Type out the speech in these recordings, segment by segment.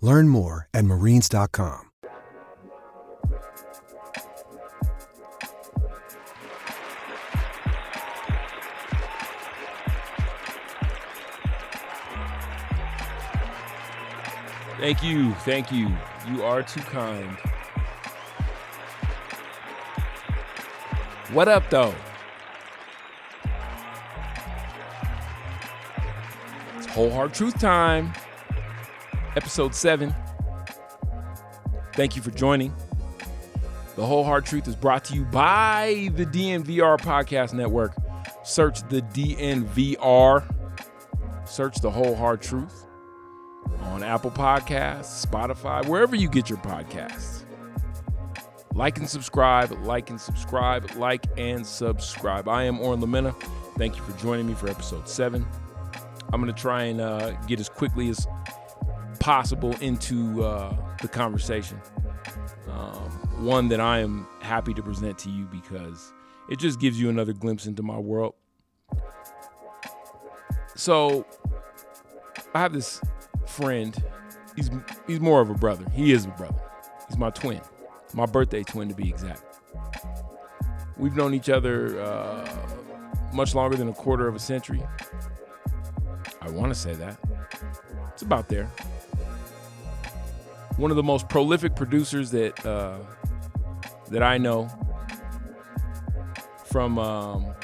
Learn more at marines.com. Thank you. Thank you. You are too kind. What up, though? It's Whole Hard Truth Time, episode seven. Thank you for joining. The Whole Hard Truth is brought to you by the DNVR Podcast Network. Search the DNVR. Search the Whole Hard Truth on Apple Podcasts, Spotify, wherever you get your podcasts. Like and subscribe, like and subscribe, like and subscribe. I am Oren Lamena. Thank you for joining me for episode seven. I'm going to try and uh, get as quickly as possible into uh, the conversation. Um, one that I am happy to present to you because it just gives you another glimpse into my world. So, I have this friend. He's he's more of a brother. He is a brother. He's my twin, my birthday twin to be exact. We've known each other uh, much longer than a quarter of a century. I want to say that. It's about there. One of the most prolific producers that uh, that I know from um,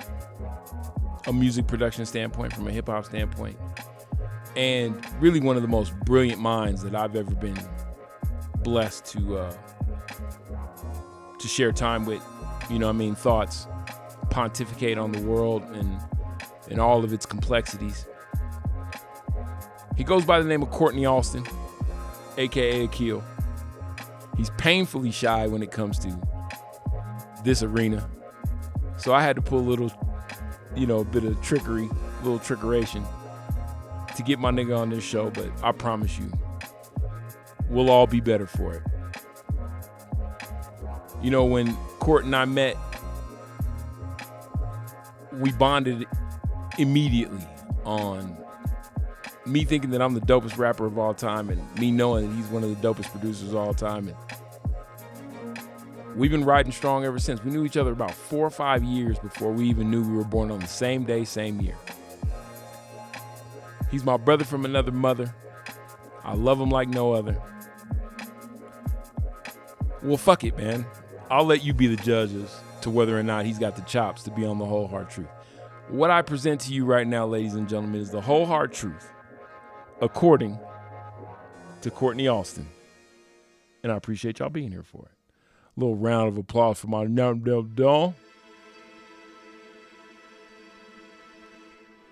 a music production standpoint, from a hip hop standpoint and really one of the most brilliant minds that I've ever been blessed to uh, to share time with. You know, I mean, thoughts, pontificate on the world and and all of its complexities. He goes by the name of Courtney Alston, aka Akil. He's painfully shy when it comes to this arena, so I had to pull a little, you know, a bit of trickery, a little trickeration to get my nigga on this show, but I promise you, we'll all be better for it. You know, when Court and I met, we bonded immediately on me thinking that I'm the dopest rapper of all time and me knowing that he's one of the dopest producers of all time. And we've been riding strong ever since. We knew each other about four or five years before we even knew we were born on the same day, same year. He's my brother from another mother. I love him like no other. Well, fuck it, man. I'll let you be the judges to whether or not he's got the chops to be on the whole hard truth. What I present to you right now, ladies and gentlemen, is the whole hard truth, according to Courtney Alston. And I appreciate y'all being here for it. A little round of applause for my numb dumb doll.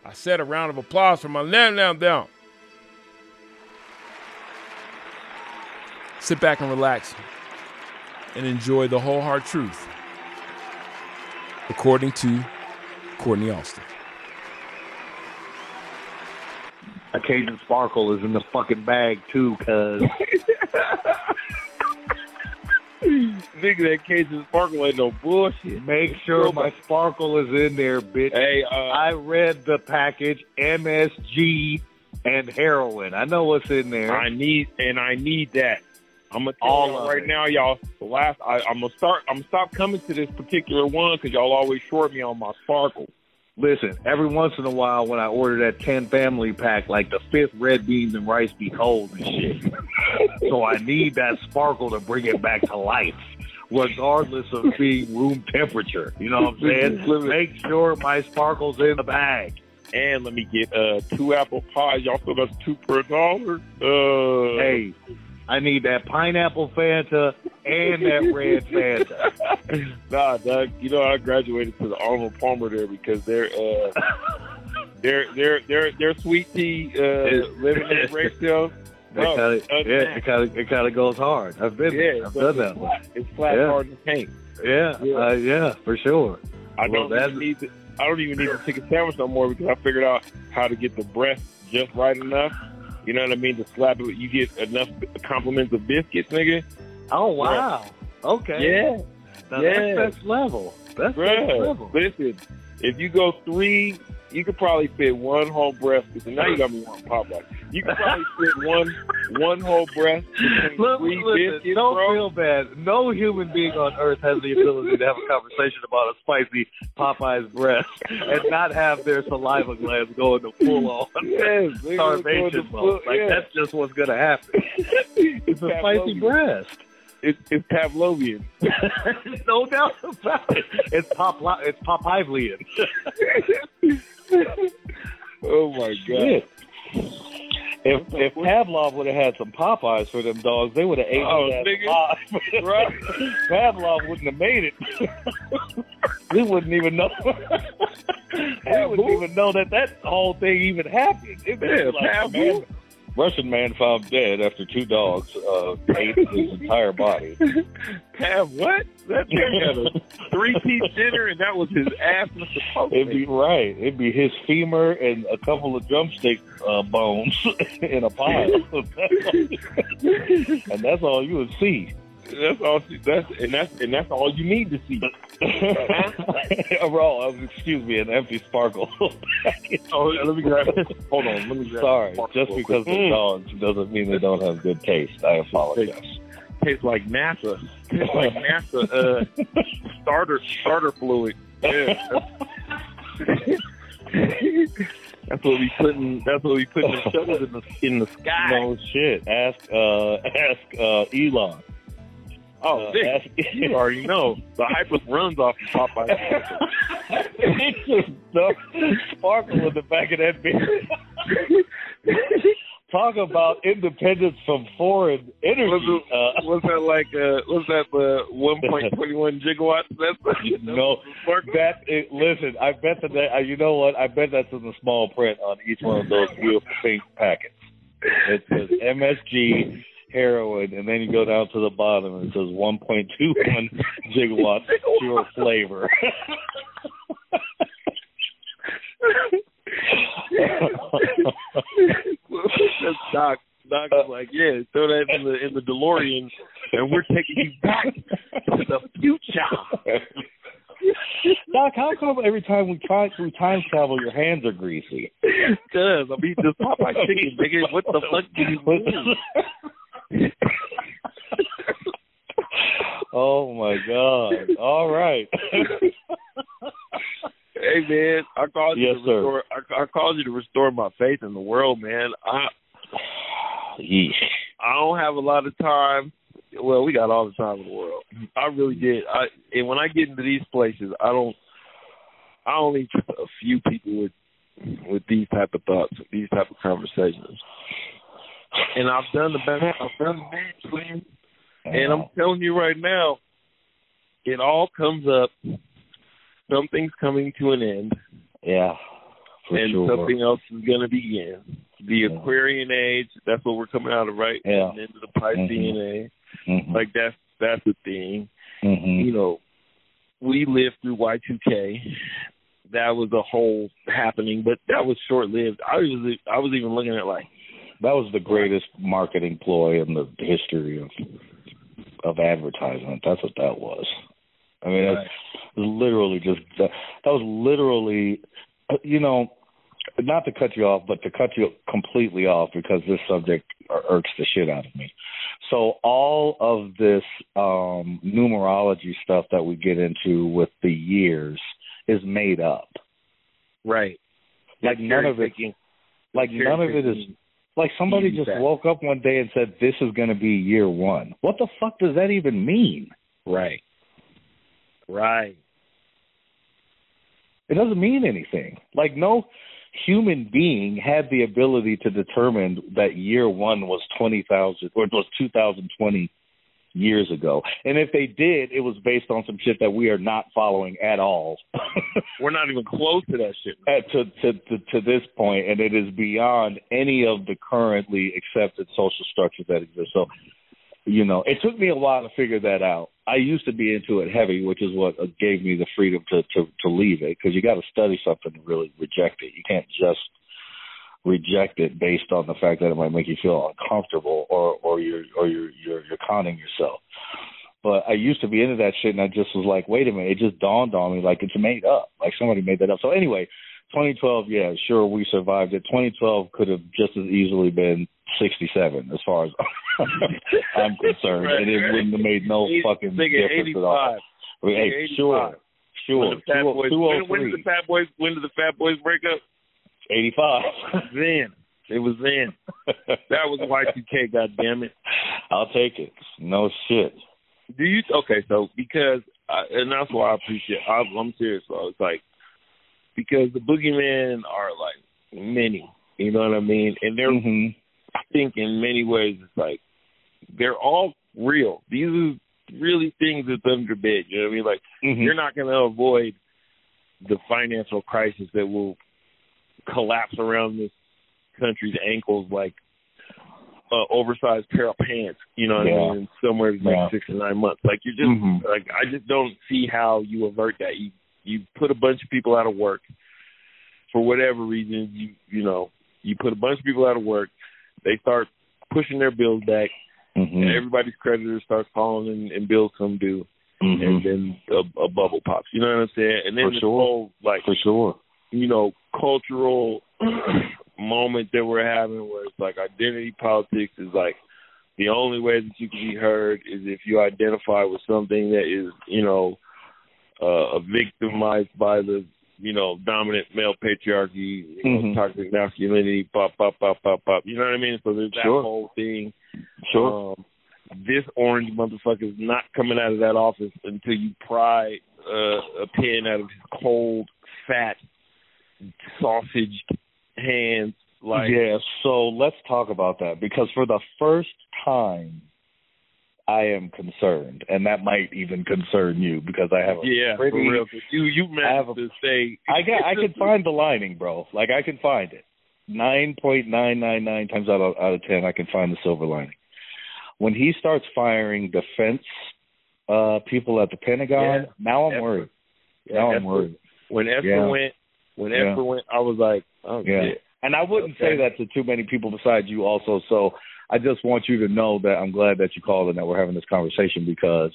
I said a round of applause for my lamb down down. Sit back and relax and enjoy the whole hard truth according to Courtney Alston. A Cajun Sparkle is in the fucking bag too, cuz. Nigga, that Cajun Sparkle ain't no bullshit. Make sure my sparkle is in there, bitch. Hey, uh, I read the package, MSG and heroin. I know what's in there. I need and I need that. I'm gonna tell All y'all right it. now, y'all. The last, I, I'm gonna start. I'm gonna stop coming to this particular one because y'all always short me on my sparkle. Listen, every once in a while when I order that 10 family pack, like the fifth red beans and rice be cold and shit. so I need that sparkle to bring it back to life. regardless of being room temperature. You know what I'm saying? Make sure my sparkles in the bag. And let me get uh two apple pies. Y'all still got two per dollar? Uh, Hey, I need that pineapple Fanta and that red Fanta. nah, Doug. You know I graduated to the Arnold Palmer there because they're uh they're they're they're they're sweet tea uh lemonade ratio. It kind of, yeah, it kind of, it kind of goes hard. I've been, there. Yeah, I've but done it's that. flat- It's flat Yeah. hard and paint. Yeah, Yeah. Uh, yeah, for sure. I Well, don't even need to, I don't even need to chicken sandwich no more because I figured out how to get the breast just right enough. You know what I mean? To slap it, you get enough compliments of biscuits, nigga. Oh wow. Okay. Yeah, Now, yeah. That's next level. That's bruh. level. Listen, if you go three, you could probably fit one whole breast. Because now you got me wanting Popeye. You could probably fit one one whole breast Look, three listen, biscuits, don't bro. feel bad. No human being on earth has the ability to have a conversation about a spicy Popeye's breast and not have their saliva glands go into full on Yes, starvation mode. Like yeah. that's just what's gonna happen. It's a spicy breast. It's, it's Pavlovian. no doubt about it. It's pop. It's Popeyevlian. Oh my god. If if Pavlov would have had some Popeyes for them dogs, they would have ate Oh, that nigga. Right. Pavlov wouldn't have made it. we wouldn't even know. we wouldn't even know that that whole thing even happened. It Yeah, like Russian man found dead after two dogs uh, ate his entire body. Pav what? That thing had a three piece dinner and that was his ass It'd be right. It'd be his femur and a couple of drumstick uh, bones in a pile, and that's all you would see. That's all that's and that's and that's all you need to see. Raw, excuse me, an empty sparkle. Oh, let me grab hold on, let me grab Sorry, just because they're Mm. dogs doesn't mean they don't have good taste. I apologize. tastes like NASA. Tastes like NASA uh starter starter fluid. Yeah. That's what we putting. That's what we putting the shuttles in the in the sky. No shit. Ask uh ask uh Elon. Oh, Uh, Vic, you already know the hyper runs off of Popeye. it's just the sparkle in the back of that bitch. Talk about independence from foreign energy. Was it- Uh, was that like uh was that the one point twenty one gigawatts? That's No, that it, listen. I bet that, that uh, you know what? I bet that's in the small print on each one of those beautiful pink packets. It says MSG heroin, and then you go down to the bottom and it says 1.21 gigawatts pure flavor. Doc. Doc was uh, like, yeah, throw that in the in the DeLorean, and we're taking you back to the future. Doc, how come every time we try we time travel, your hands are greasy? Cause I mean, just Popeye chicken, nigga. What the fuck do you mean? oh my god! All right. Hey man, I called you Yes, to sir. restore. I, I called you to restore my faith in the world, man. I. I don't have a lot of time. Well, we got all the time in the world. I really mm-hmm. did. I and when I get into these places, I don't. I only trust a few people with with these type of thoughts, these type of conversations. And I've done the best. I've done the best. And I'm telling you right now, it all comes up. Something's coming to an end, Yeah, for and sure. something else is going to begin. The Yeah. Aquarian age. That's what we're coming out of, right? Yeah. And into the Piscean age. Mhm. Like that's that's the thing. Mhm. You know, we lived through Y two K. That was a whole happening, but that was short lived. I was I was even looking at like that was the greatest marketing ploy in the history of of advertisement. That's what that was. I mean, that's literally just that, that was literally, you know, not to cut you off, but to cut you completely off because this subject irks the shit out of me. So all of this um numerology stuff that we get into with the years is made up. right, Like none of it, like none of it is like somebody just fact. woke up one day and said this is going to be year one. What the fuck does that even mean? Right. Right. It doesn't mean anything. Like no human being had the ability to determine that year one was twenty thousand or it was two thousand twenty years ago. And if they did, it was based on some shit that we are not following at all. We're not even close to that shit. At, to, to to to this point, and it is beyond any of the currently accepted social structures that exist. So, you know, it took me a while to figure that out. I used to be into it heavy, which is what gave me the freedom to to to leave it because you got to study something to really reject it. You can't just reject it based on the fact that it might make you feel uncomfortable or or you're or you're you're you're conning yourself. But I used to be into that shit and I just was like, wait a minute, it just dawned on me like it's made up. Like somebody made that up. So anyway, 2012, yeah, sure we survived it. 2012 could have just as easily been 67 as far as I'm concerned. Right, and it right. wouldn't have made no fucking difference at all. Hey, sure, sure. When the Fat Boys, when, when did the oh Fat Boys? When did the Fat Boys break up? 85. Then it was then. That was Y2K. God damn it. I'll take it. No shit. Do you okay? So because uh, and that's why I appreciate. I, I'm serious. So it's like because the boogeymen are like many. You know what I mean? And they're hmm I think in many ways it's like they're all real. These are really things that's under bed. You know what I mean? Like hmm you're not going to avoid the financial crisis that will collapse around this country's ankles like uh, oversized pair of pants. You know what Yeah. I mean? Somewhere in the Yeah. six to nine months. Like you just Mhm. like I just don't see how you avert that. You you put a bunch of people out of work for whatever reason. You you know you put a bunch of people out of work. They start pushing their bills back, hmm and everybody's creditors start calling and, and bills come due, hmm and then a, a bubble pops. You know what I'm saying? And then For this sure. whole like For sure. You know cultural moment that we're having, where it's like identity politics is like the only way that you can be heard is if you identify with something that is you know uh, victimized by the you know dominant male patriarchy, you know, Mhm. toxic masculinity, pop pop pop pop pop. You know what I mean? So there's that Sure. whole thing. Sure. Um, this orange motherfucker is not coming out of that office until you pry uh, a pin out of his cold, fat, sausage hands. Like, yeah, so let's talk about that because for the first time I am concerned and that might even concern you because I have a yeah, pretty for real. You you managed to say I get I can find the lining, bro. Like I can find it. Nine point nine nine nine times out of out of ten I can find the silver lining. When he starts firing defense uh people at the Pentagon, Yeah. now I'm Effort. worried. Yeah, now I'm Effort. worried. when Esper Yeah. went when Yeah. Went, I was like, oh Yeah. shit. And I wouldn't Okay. say that to too many people besides you also. So I just want you to know that I'm glad that you called and that we're having this conversation because,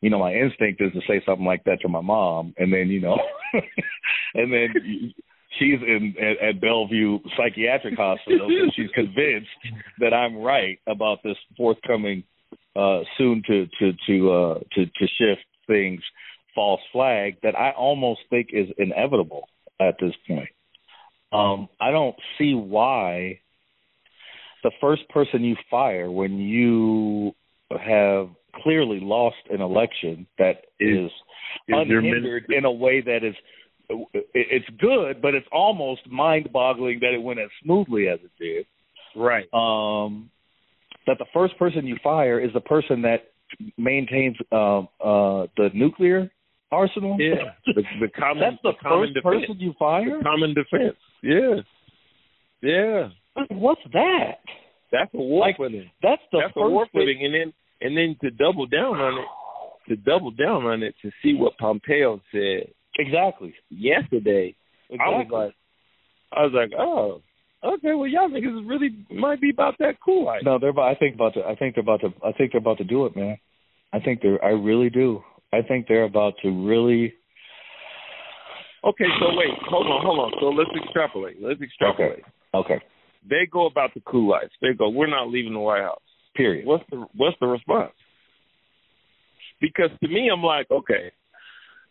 you know, my instinct is to say something like that to my mom and then, you know, and then she's in at, at Bellevue Psychiatric Hospital and she's convinced that I'm right about this forthcoming uh soon to to to uh to to shift things false flag that I almost think is inevitable at this point. Um, I don't see why the first person you fire when you have clearly lost an election that is, is unhindered in a way that is it's good, but it's almost mind-boggling that it went as smoothly as it did. Right. Um, that the first person you fire is the person that maintains um, uh, the nuclear arsenal. Yeah. The, the common That's the, common first defense. person you fire. The common defense. Yeah. Yeah. What's that? That's a war Like, footing. That's the That's a first war thing- footing, and then and then to double down on it, to double down on it, to see what Pompeo said Exactly. yesterday. I was like, I was like, oh, okay. Well, y'all niggas really might be about that cool. No, they're. About, I think about to. I think they're about to. I think they're about to do it, man. I think they're. I really do. I think they're about to really. okay. So wait, hold on, hold on. So let's extrapolate. Let's extrapolate. Okay. okay. They go about the cool life. They go, we're not leaving the White House. Period. What's the what's the response? Because to me, I'm like, okay,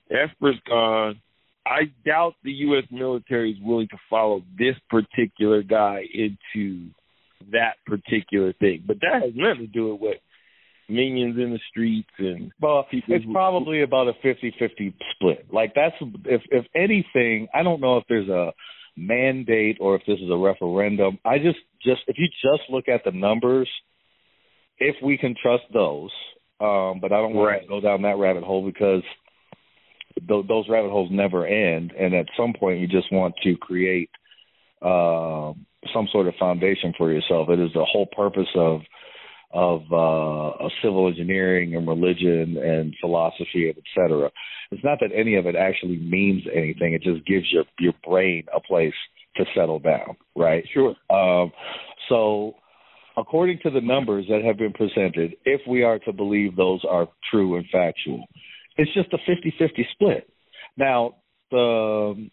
Esper's gone. I doubt the U.S. military is willing to follow this particular guy into that particular thing. But that has nothing to do with what minions in the streets and Well, it's who- probably about a 50-50 split. Like that's if if anything, I don't know if there's a mandate or if this is a referendum. I just just if you just look at the numbers, if we can trust those, um, but I don't want Right. to go down that rabbit hole because th- those rabbit holes never end, and at some point you just want to create uh, some sort of foundation for yourself. It is the whole purpose of of uh, of civil engineering and religion and philosophy and et cetera. It's not that any of it actually means anything. It just gives your your brain a place to settle down, right? Sure. Um, so, according to the numbers that have been presented, if we are to believe those are true and factual, it's just a 50-50 split. Now, the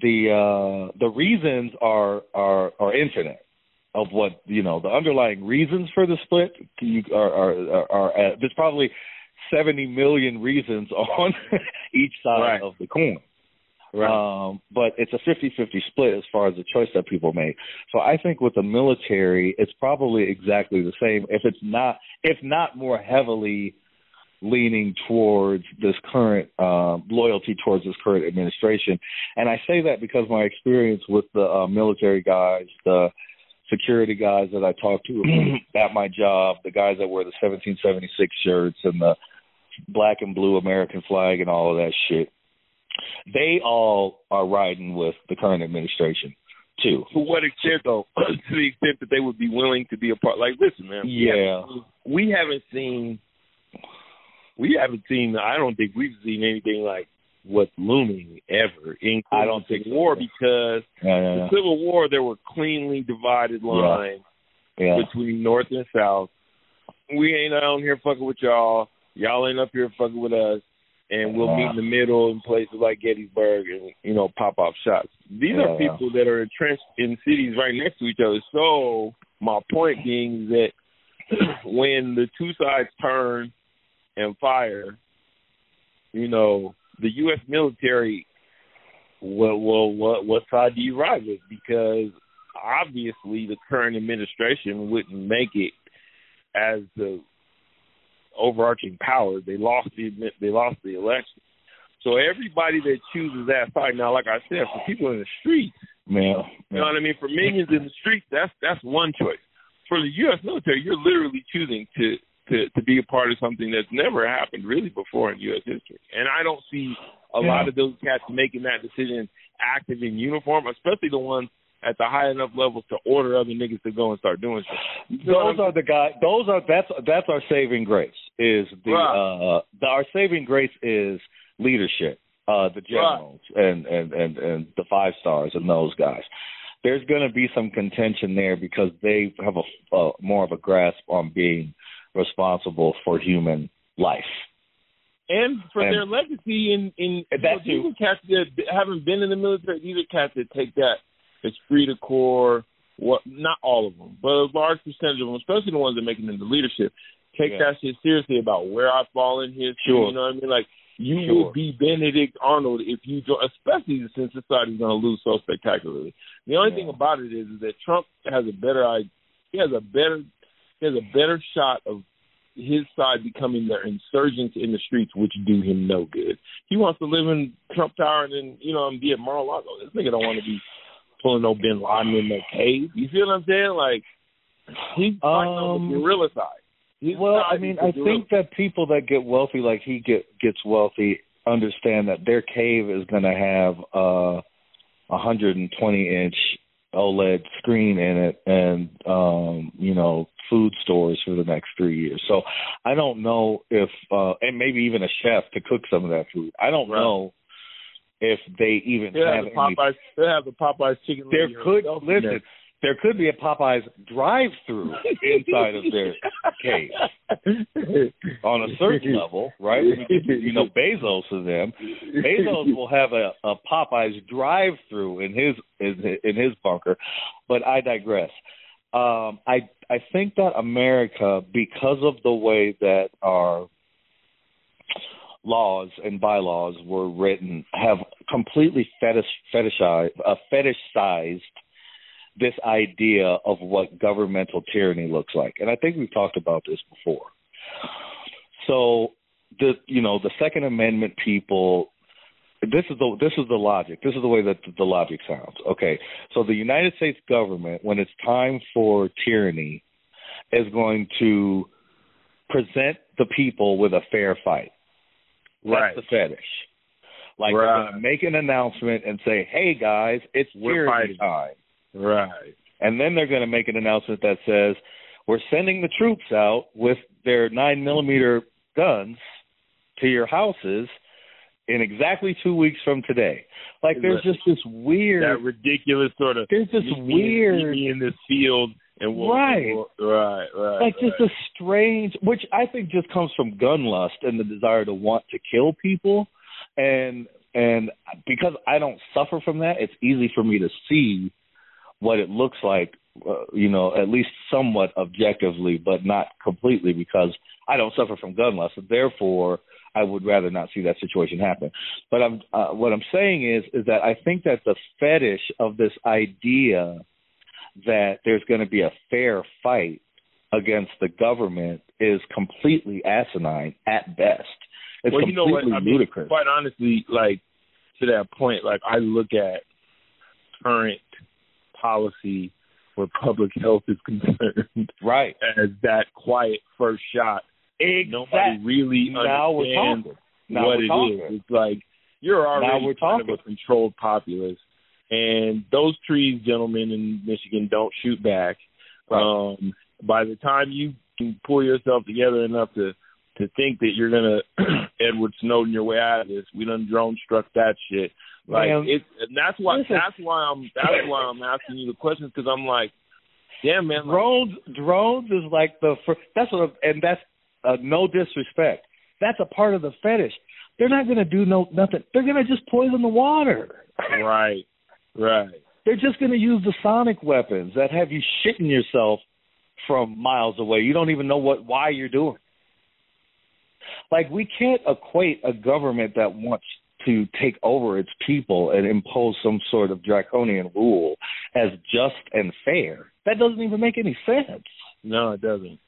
the uh, the reasons are are are infinite of what you know the underlying reasons for the split you, are are are, are uh, there's probably 70 million reasons on each side Right. of the coin Right. um, but it's a 50-50 split as far as the choice that people make. So I think with the military, it's probably exactly the same. If it's not, if not more heavily leaning towards this current um, loyalty towards this current administration. And I say that because my experience with the uh, military guys, the security guys that I talk to at my job, the guys that wear the 1776 shirts and the black and blue American flag and all of that shit they all are riding with the current administration too. to what extent though? to the extent that they would be willing to be a part. Like, listen, man. Yeah. We haven't seen. We haven't seen. I don't think we've seen anything like what's looming ever, including I don't think war, yeah. because Yeah, yeah, the Civil War there were cleanly divided lines between North and South. We ain't down here fucking with y'all. Y'all ain't up here fucking with us. And we'll meet in the middle in places like Gettysburg and, you know, pop off shots. These Yeah, are people that are entrenched in cities right next to each other. So my point being that when the two sides turn and fire, you know, the U.S. military, well, well, what what side do you ride with? Because obviously the current administration wouldn't make it as the overarching power. They lost the they lost the election. So everybody that chooses that side now, like I said, for people in the streets, man, you know what I mean? For minions in the streets, that's that's one choice. For the U.S. military, you're literally choosing to to to be a part of something that's never happened really before in U.S. history. And I don't see a Yeah. lot of those cats making that decision active in uniform, especially the ones at the high enough levels to order other niggas to go and start doing shit. You know Those are the guys. Those are that's that's our saving grace. Is the Right. uh the, our saving grace is leadership. Uh, the generals and and and and the five stars and those guys. There's going to be some contention there because they have a uh, more of a grasp on being responsible for human life. and for And- their legacy in in And you know, that these are cats that haven't been in the military. These are cats that take that esprit de corps. What? Not all of them, but a large percentage of them, especially the ones that make it into leadership, take Yeah. that shit seriously about where I fall in history. Sure. You know what I mean? Like you Sure. will be Benedict Arnold if you join, especially since society's going to lose so spectacularly. The only thing about it is, is that Trump has a better idea. He has a better has a better shot of his side becoming the insurgents in the streets, which do him no good. He wants to live in Trump Tower and then, you know, and be at Mar-a-Lago. This nigga don't want to be pulling no Bin Laden in no cave. You feel what I'm saying? Like, he's fighting on Um, the guerrilla side. His Well, I mean, I guerrilla. think that people that get wealthy, like he get gets wealthy, understand that their cave is going to have a 120 inch OLED screen in it, and um, you know, food stores for the next three years. So I don't know if, uh, and maybe even a chef to cook some of that food. I don't Right. know if they even They'll have have the any Popeyes. They'll have the Popeyes chicken. there could listen. there. There could be a Popeyes drive-through inside of their cave on a certain level, right? You know, Bezos and them. Bezos will have a, a Popeyes drive-through in his in, in his bunker, but I digress. Um, I I think that America, because of the way that our laws and bylaws were written, have completely fetish fetishized uh, fetishized this idea of what governmental tyranny looks like. And I think we've talked about this before. So the you know the Second Amendment people. This is the this is the logic. This is the way that the logic sounds. Okay, so the United States government, when it's time for tyranny, is going to present the people with a fair fight. That's Right. the fetish. Like Right. make an announcement and say, "Hey guys, it's We're tyranny fighting." time," Right. and then they're gonna make an announcement that says, "We're sending the troops out with their nine millimeter guns to your houses in exactly two weeks from today." Like there's just this weird. That ridiculous sort of. there's this weird. in this field and we'll, Right. we'll- right, right. like just a strange which i think just comes from gun lust and the desire to want to kill people and and because i don't suffer from that it's easy for me to see what it looks like uh, you know at least somewhat objectively but not completely because i don't suffer from gun lust and therefore i would rather not see that situation happen but i'm uh, what i'm saying is is that i think that the fetish of this idea that there's going to be a fair fight against the government is completely asinine at best. It's well, you know completely what? I mean, ludicrous. quite honestly, like to that point, like I look at current policy where public health is concerned right. as that quiet first shot. Nobody really Now we're understands. What it talking. is. It's like you're already kind of a controlled populace, and those trees, gentlemen in Michigan, don't shoot back. Right. Um, by the time you can pull yourself together enough to to think that you're gonna Edward Snowden your way out of this, we done drone struck that shit. Like Man, it's and that's why listen. that's why I'm that's why I'm asking you the questions because I'm like, damn man, like, drones drones is like the fir- that's what and that's uh, no disrespect. That's a part of the fetish. They're not going to do no nothing. They're going to just poison the water. right, right. They're just going to use the sonic weapons that have you shitting yourself from miles away. You don't even know what why you're doing. Like we can't equate a government that wants to take over its people and impose some sort of draconian rule as just and fair. That doesn't even make any sense. No, it doesn't.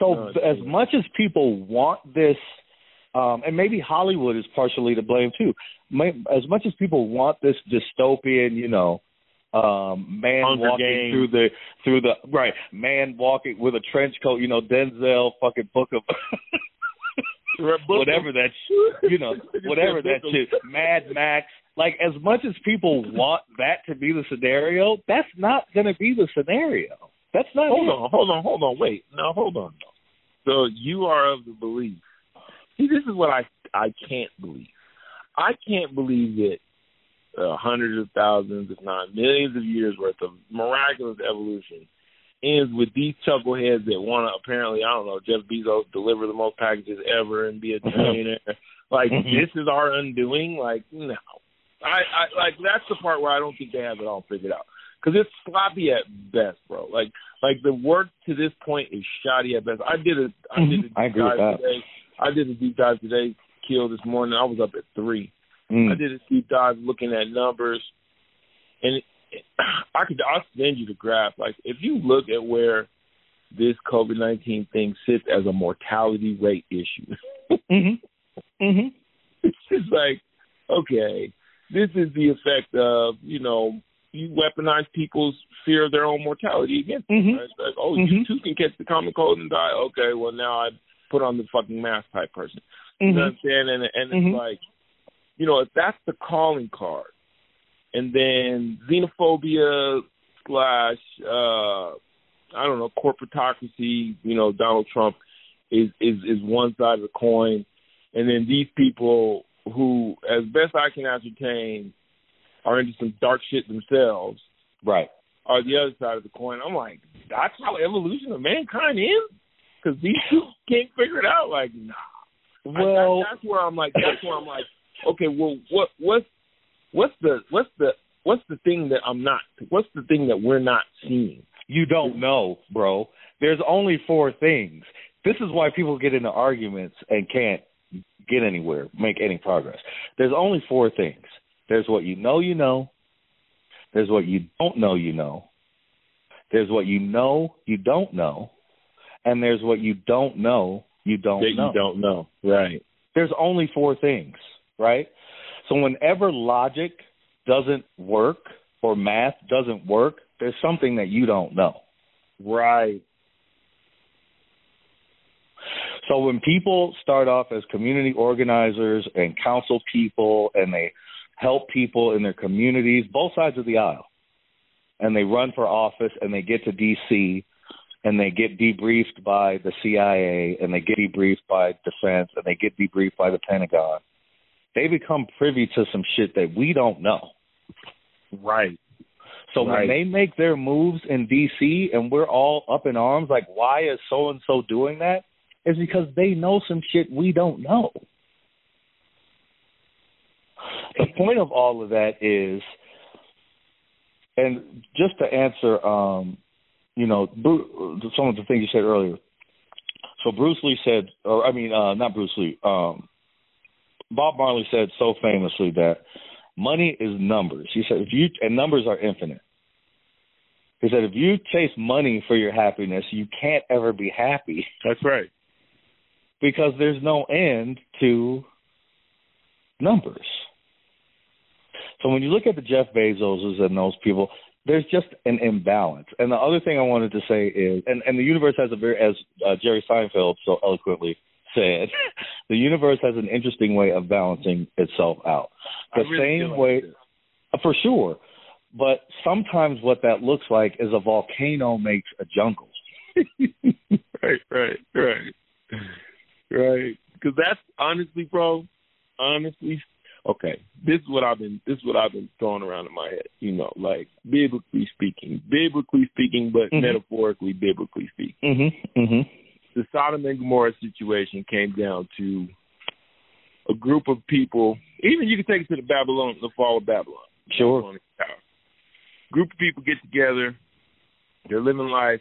So No, it as much as people want this, um, and maybe Hollywood is partially to blame too. May, as much as people want this dystopian, you know, um, man Hunger walking Games. through the through the right man walking with a trench coat, you know, Denzel fucking book of whatever that you know whatever that shit Mad Max. Like as much as people want that to be the scenario, that's not going to be the scenario. That's not. Hold it. on, hold on, hold on. Wait, no, hold on. So you are of the belief. See, this is what I I can't believe. I can't believe that uh, hundreds of thousands, if not millions of years worth of miraculous evolution ends with these chuckleheads that want to apparently, I don't know, Jeff Bezos deliver the most packages ever and be a trillionaire. like Mhm. this is our undoing. Like no, I, I like that's the part where I don't think they have it all figured out because it's sloppy at best, bro. Like like the work to this point is shoddy at best. I did a I did a deep Mhm. I dive today. I did a deep dive today. Kill this morning. I was up at three. Mm. I did a deep dive looking at numbers, and I could I'll send you the graph. Like if you look at where this COVID nineteen thing sits as a mortality rate issue, Mhm. Mhm. it's just like okay, this is the effect of you know you weaponize people's fear of their own mortality against them. Mhm. Right? It's like oh you Mhm. too can catch the common cold and die. Okay, well now I put on the fucking mask type person. You know what I'm Mhm. saying? And and it's Mhm. like, you know, if that's the calling card, and then xenophobia slash uh I don't know, corporatocracy, you know, Donald Trump is is is one side of the coin. And then these people who, as best I can ascertain, are into some dark shit themselves Right. are the other side of the coin. I'm like, that's how evolution of mankind is? Because these two can't figure it out. Like, nah. I- Well, that, that's where I'm like, that's where I'm like, okay, well, what, what's, what's the, what's the, what's the thing that I'm not, what's the thing that we're not seeing? you don't know, bro. There's only four things. This is why people get into arguments and can't get anywhere, make any progress. There's only four things. There's what you know you know. There's what you don't know you know. There's what you know you don't know. And there's what you don't know you don't that know. you don't know. Right. There's only four things, right? So whenever logic doesn't work or math doesn't work, there's something that you don't know. Right. So when people start off as community organizers and council people and they help people in their communities, both sides of the aisle, and they run for office and they get to DC and they get debriefed by the CIA and they get debriefed by defense and they get debriefed by the Pentagon, they become privy to some shit that we don't know. Right. So Right. when they make their moves in DC and we're all up in arms, like why is so and so doing that? Is because they know some shit we don't know. The point of all of that is, and just to answer, um, you know, some of the things you said earlier. So Bruce Lee said, or I mean, uh, not Bruce Lee. Um, Bob Marley said so famously that money is numbers. He said if you and numbers are infinite. He said if you chase money for your happiness, you can't ever be happy That's right. because there's no end to numbers. So when you look at the Jeff Bezoses and those people, there's just an imbalance. And the other thing I wanted to say is, and, and the universe has a very, as uh, Jerry Seinfeld so eloquently said, the universe has an interesting way of balancing itself out. The really same way, this. for sure. But sometimes what that looks like is a volcano makes a jungle. right, right, right, right. Because that's honestly, bro. Honestly, okay. This is what I've been. This is what I've been throwing around in my head. You know, like biblically speaking, biblically speaking, but Mhm. metaphorically, biblically speaking. Mm-hmm. Mm-hmm. The Sodom and Gomorrah situation came down to a group of people. Even you can take it to the Babylon, the fall of Babylon. Sure. Tower. Group of people get together. They're living life.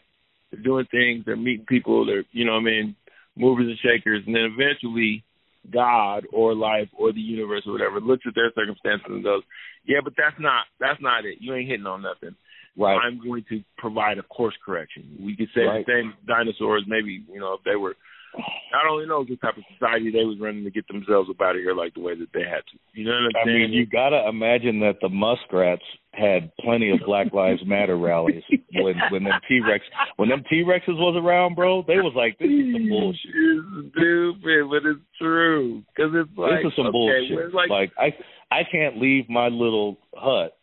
They're doing things. They're meeting people. They're, you know what I mean, movers and shakers. And then eventually God or life or the universe or whatever looks at their circumstances and goes, yeah, but that's not, that's not it. You ain't hitting on nothing. Right. I'm going to provide a course correction. We could say Right. the same dinosaurs, maybe, you know, if they were, I don't know what type of society they was running to get themselves up out of here like the way that they had to. You know what I'm I saying? mean, you gotta imagine that the muskrats had plenty of Black Lives Matter rallies when when them T Rex when them T Rexes was around, bro. They was like, this is some bullshit. It's stupid, but it's true. Because it's like, this is some okay, bullshit. like, like I I can't leave my little hut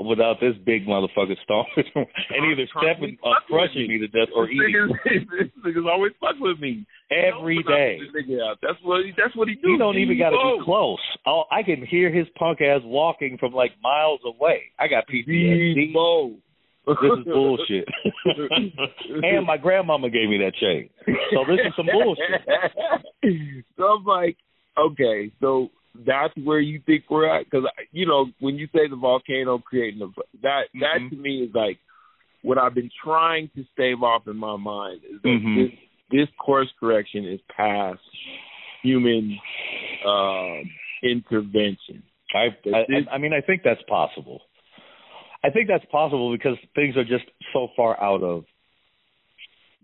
without this big motherfucker stomping and either stepping or crushing me to death or this eating nigga's, this nigga's always fuck with me. every day. this nigga out. That's what he, that's what he do. You don't even got to Oh. be close. I'll, I can hear his punk ass walking from like miles away. I got PTSD. Debo. This is bullshit. and my grandmama gave me that chain. So this is some bullshit. so I'm like, okay, so that's where you think we're at? Because you know, when you say the volcano creating the that that Mhm. to me is like what I've been trying to stave off in my mind is that Mhm. this this course correction is past human um, intervention. I, I, I mean, I think that's possible. I think that's possible because things are just so far out of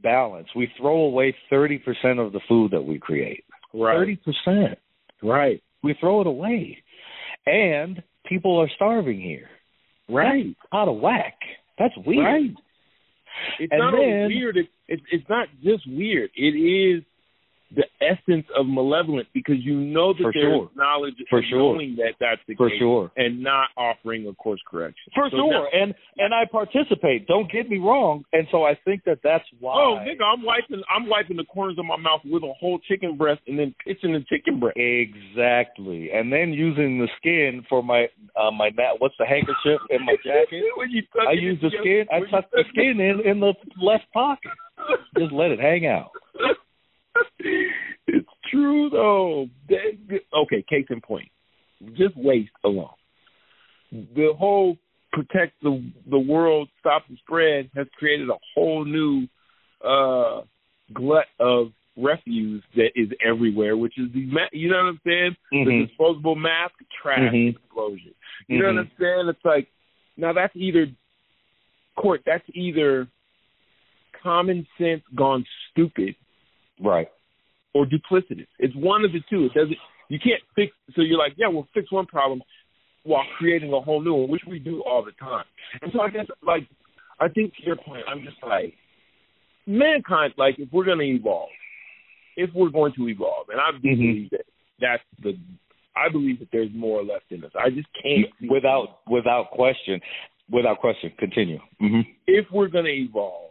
balance. We throw away 30% of the food that we create. 30%. right, We throw it away. And people are starving here. right. Out of whack. That's weird. Right. It's And not then- only weird. It, it's it's not just weird. It is the essence of malevolent because you know that For there's sure. knowledge For sure. knowing that that's the For case sure. and not offering a course correction. For So sure. that- And and I participate. Don't get me wrong. And so I think that that's why oh, nigga, I'm wiping I'm wiping the corners of my mouth with a whole chicken breast and then pitching the chicken breast. Exactly, and then using the skin for my uh, my na- what's the handkerchief in my jacket? when you tuck I use the skin. I tuck the skin in in the left pocket. Just let it hang out. it's true though. That- Okay, case in point. Just waste alone. The whole protect the the world, stop the spread has created a whole new uh glut of refuse that is everywhere, which is the ma- you know what I'm saying? The Mhm. disposable mask trash Mhm. explosion. You know Mhm. what I'm saying? It's like Now that's either court. That's either common sense gone stupid, Right. or duplicitous. It's one of the two. It doesn't. You can't fix. So you're like, yeah, we'll fix one problem while creating a whole new one, which we do all the time. And so I guess, like, I think to your point, I'm just like, mankind. Like, if we're going to evolve, if we're going to evolve, and I Mhm. believe that that's the. I believe that there's more left in us. I just can't Without without question. Without question. Continue. hmm if we're going to evolve,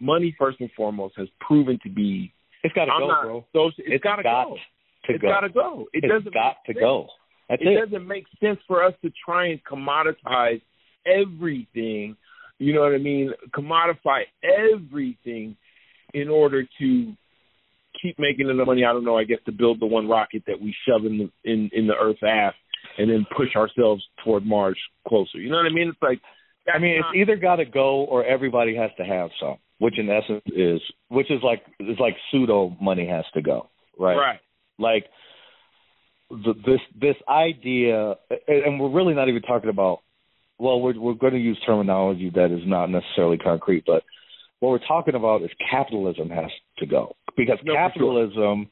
money first and foremost has proven to be. It's got to go, not. bro. So it's, It's got to go. It's go. got to go. It it's doesn't got to go. That's it, it. doesn't make sense for us to try and commoditize everything. You know what I mean? Commodify everything in order to keep making enough money. I don't know. I guess to build the one rocket that we shove in the in in the Earth's ass, and then push ourselves toward Mars closer. You know what I mean? It's like I mean, that's it's either got to go or everybody has to have some, which in essence is, which is like, is like pseudo money has to go, right? right. Like the, this this idea, and we're really not even talking about. Well, we're we're going to use terminology that is not necessarily concrete, but what we're talking about is capitalism has to go because No, for sure. capitalism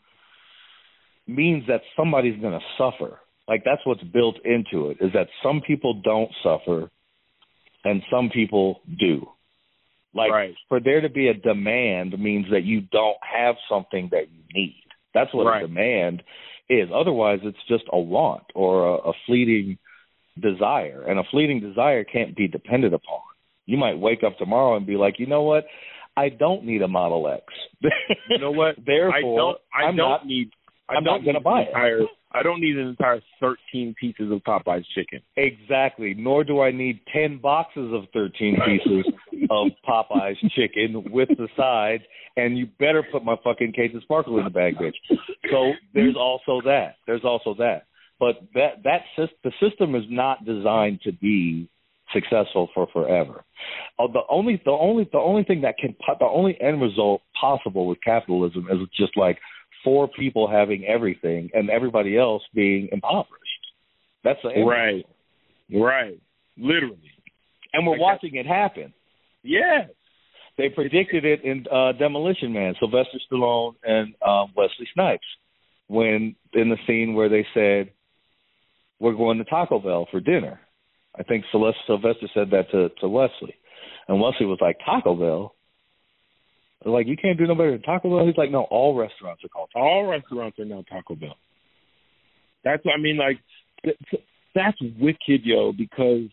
means that somebody's going to suffer. Like that's what's built into it is that some people don't suffer and some people do. Like Right. for there to be a demand means that you don't have something that you need. That's what Right. a demand is. Otherwise, it's just a want or a, a fleeting desire, and a fleeting desire can't be depended upon. You might wake up tomorrow and be like, you know what? I don't need a Model X. You know what? Therefore, I don't. I am don't not. need. I I'm don't gonna buy an it. I don't need an entire thirteen pieces of Popeye's chicken. Exactly. Nor do I need ten boxes of thirteen pieces of Popeye's chicken with the sides, and you better put my fucking case of sparkle in the bag, bitch. So there's also that. There's also that. But that that the system is not designed to be successful for forever. Uh, the only the only the only thing that can the only end result possible with capitalism is just like four people having everything and everybody else being impoverished. That's the end Right. Right. Literally. and we're watching it happen. Yes. They predicted it in uh, Demolition Man, Sylvester Stallone and um, Wesley Snipes, when in the scene where they said, "We're going to Taco Bell for dinner." I think Sylvester, Sylvester said that to to Wesley, and Wesley was like, "Taco Bell." Like, you can't do no better than Taco Bell. He's like, no, all restaurants are called. Taco All restaurants are now Taco Bell. That's I mean like th- th- that's wicked, yo. Because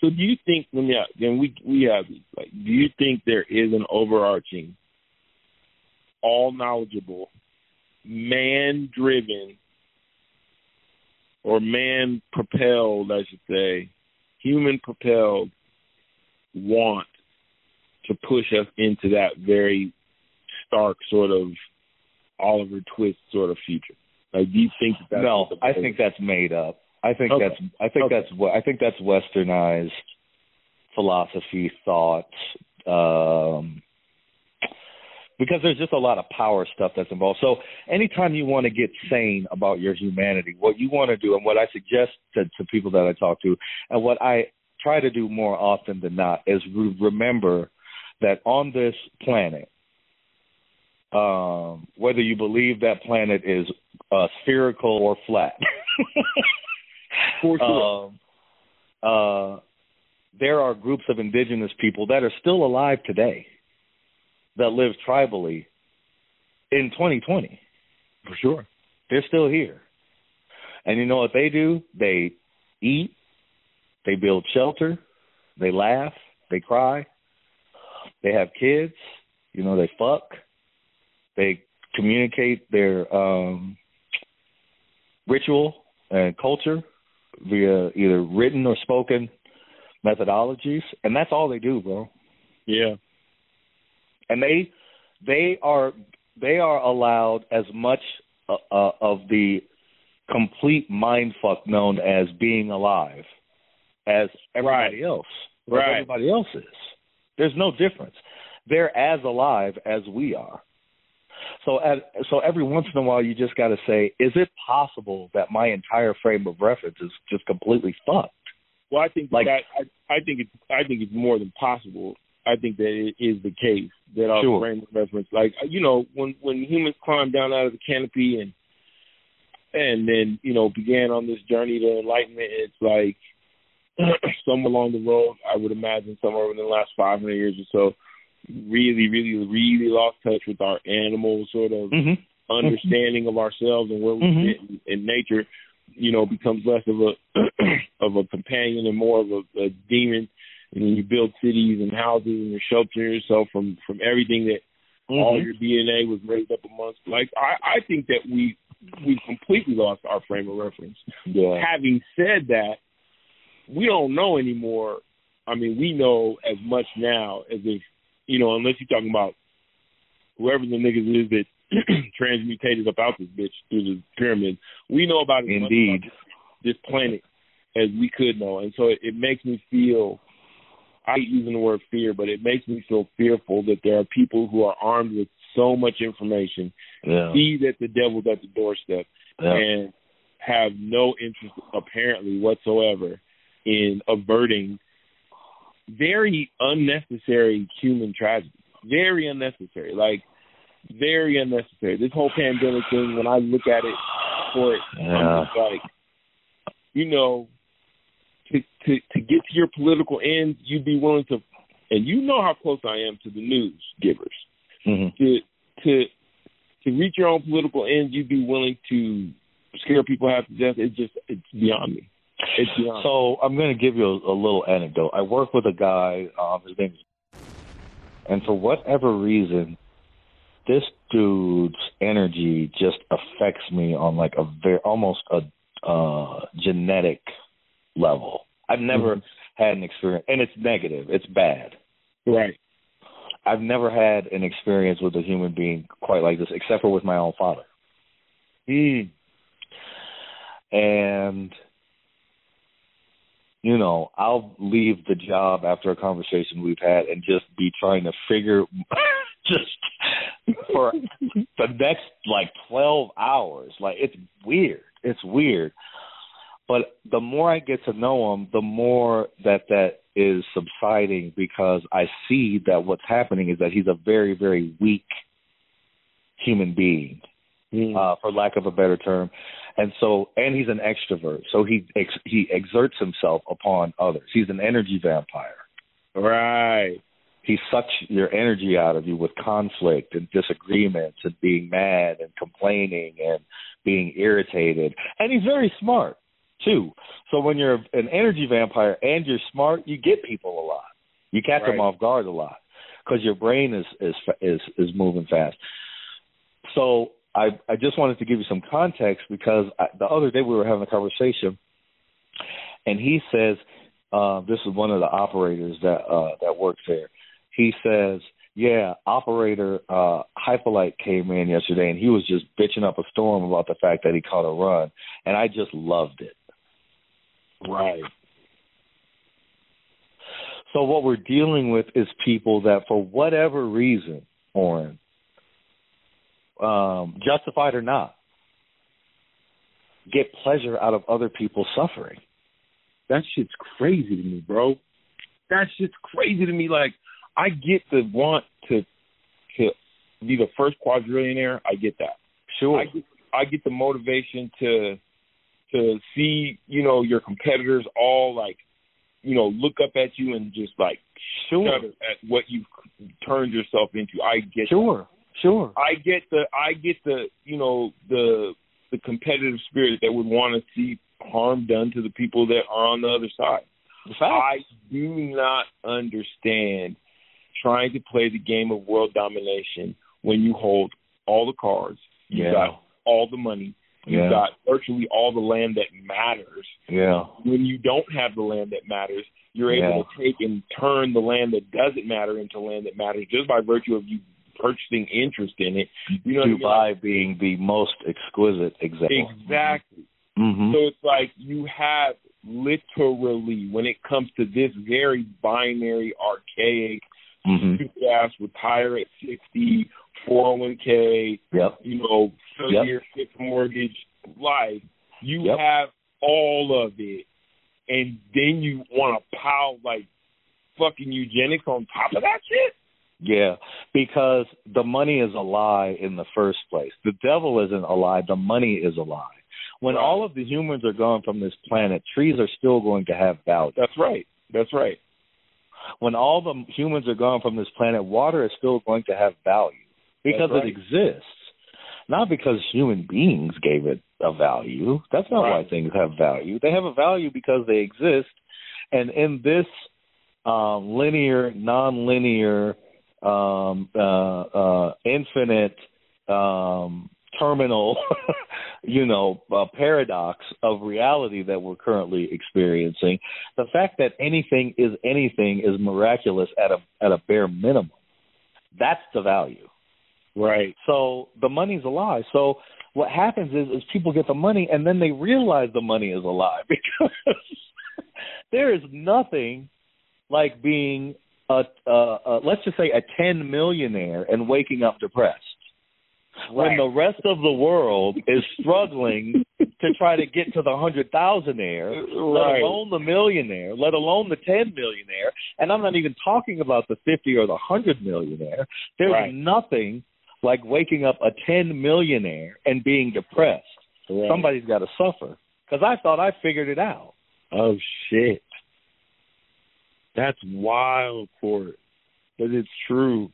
so do you think? Let me ask. Then we we have. Like, do you think there is an overarching, all knowledgeable, man driven, or man propelled, I should say, human propelled want to push us into that very stark sort of Oliver Twist sort of future? Like, do you think that that's no, I think that's made up. I think Okay. that's I think Okay. that's what I think that's westernized philosophy, thought, um, because there's just a lot of power stuff that's involved. So anytime you want to get sane about your humanity, what you want to do, and what I suggest to, to people that I talk to, and what I try to do more often than not, is re- remember that on this planet, um, whether you believe that planet is uh, spherical or flat. For sure. um, uh, there are groups of indigenous people that are still alive today that live tribally in 2020. For sure. They're still here. And you know what they do? They eat, they build shelter, they laugh, they cry, they have kids, you know, they fuck, they communicate their um ritual and culture via either written or spoken methodologies, and that's all they do, bro. Yeah. And they they are they are allowed as much uh, uh, of the complete mind fuck known as being alive as everybody else. Like Right. everybody else is. There's no difference. They're as alive as we are. So at, so every once in a while you just got to say, is it possible that my entire frame of reference is just completely fucked? Well, I think Like- that I, I think it's I think it's more than possible. I think that it is the case that our Sure. frame of reference, like you know, when when humans climbed down out of the canopy and and then you know began on this journey to enlightenment, it's like somewhere along the road, I would imagine somewhere within the last 500 years or so, really, really, really lost touch with our animal sort of Mm-hmm. understanding of ourselves and where we Mhm. fit in, in nature, you know, becomes less of a of a companion and more of a, a demon. And then you build cities and houses and you shelter yourself from from everything that all your DNA was raised up amongst. Like I, I think that we we completely lost our frame of reference. Yeah. Having said that, we don't know anymore. I mean, we know as much now as if you know, unless you're talking about whoever the niggas is that transmutated up out this bitch through the pyramid. We know about as much Indeed. about this planet as we could know, and so it, it makes me feel. I hate using the word fear, but it makes me feel fearful that there are people who are armed with so much information, Yeah. see that the devil's at the doorstep, Yeah. and have no interest apparently whatsoever in averting very unnecessary human tragedy. Very unnecessary. Like very unnecessary. This whole pandemic thing, when I look at it for it, Yeah. I'm just like, you know, to to to get to your political ends, you'd be willing to, and you know how close I am to the news givers. Mhm. To to to reach your own political ends, you'd be willing to scare people half to death. It's just it's beyond me. It's. So I'm going to give you a, a little anecdote. I work with a guy. Um, his name is, and for whatever reason, this dude's energy just affects me on like a very almost a uh, genetic level. I've never had an experience, and it's negative. It's bad. right. I've never had an experience with a human being quite like this, except for with my own father. Mm. and you know i'll leave the job after a conversation we've had and just be trying to figure just for the next like 12 hours like it's weird it's weird but the more i get to know him the more that that is subsiding because i see that what's happening is that he's a very very weak human being Mm. uh, for lack of a better term. And so, and he's an extrovert, so he ex- he exerts himself upon others. He's an energy vampire. right. He sucks your energy out of you with conflict and disagreements and being mad and complaining and being irritated. And he's very smart too. So when you're an energy vampire and you're smart, you get people a lot. You catch them off guard a lot because your brain is is is is moving fast. So I I just wanted to give you some context because I, the other day we were having a conversation, and he says uh, this is one of the operators that uh, that works there. He says, "Yeah, operator uh, Hypolite came in yesterday, and he was just bitching up a storm about the fact that he caught a run, and I just loved it." Right. So what we're dealing with is people that, for whatever reason, Oren, um, justified or not, get pleasure out of other people's suffering. That shit's crazy to me, bro. That shit's crazy to me. Like, I get the want to to be the first quadrillionaire. I get that. Sure. I get I get the motivation to to see you know your competitors all like you know look up at you and just like Sure. shudder at what you've turned yourself into. I get that. Sure. I get the I get the you know the the competitive spirit that would want to see harm done to the people that are on the other side. I do not understand trying to play the game of world domination when you hold all the cards, you Yeah. got all the money, you Yeah. got virtually all the land that matters. Yeah. When you don't have the land that matters, you're able to take and turn the land that doesn't matter into land that matters just by virtue of you purchasing interest in it. You know what I mean? Dubai being the most exquisite example. Exactly. hmm So it's like you have literally, when it comes to this very binary, archaic, hmm stupid ass retire at 60, 401k, Yep. you know, 30 Yep. year fixed mortgage life, you Yep. have all of it and then you want to pile like fucking eugenics on top of that shit. Yeah, because the money is a lie in the first place. The devil isn't a lie. The money is a lie. When Right. all of the humans are gone from this planet, trees are still going to have value. That's right. That's right. When all the humans are gone from this planet, water is still going to have value because right. it exists. Not because human beings gave it a value. That's not why things have value. They have a value because they exist. And in this um, linear, non-linear, um, uh, uh, infinite, um, terminal, you know, uh, paradox of reality that we're currently experiencing, the fact that anything is anything is miraculous at a at a bare minimum. That's the value. Right. So the money's a lie. So what happens is, is people get the money and then they realize the money is a lie because there is nothing like being a, a, a let's just say a ten millionaire and waking up depressed when the rest of the world is struggling to try to get to the hundred thousandaire, let alone the millionaire, let alone the ten millionaire, and I'm not even talking about the fifty or the hundred millionaire. There's Right. nothing like waking up a ten millionaire and being depressed. Right. Somebody's got to suffer because I thought I figured it out. Oh shit. That's wild, Court. But it's true.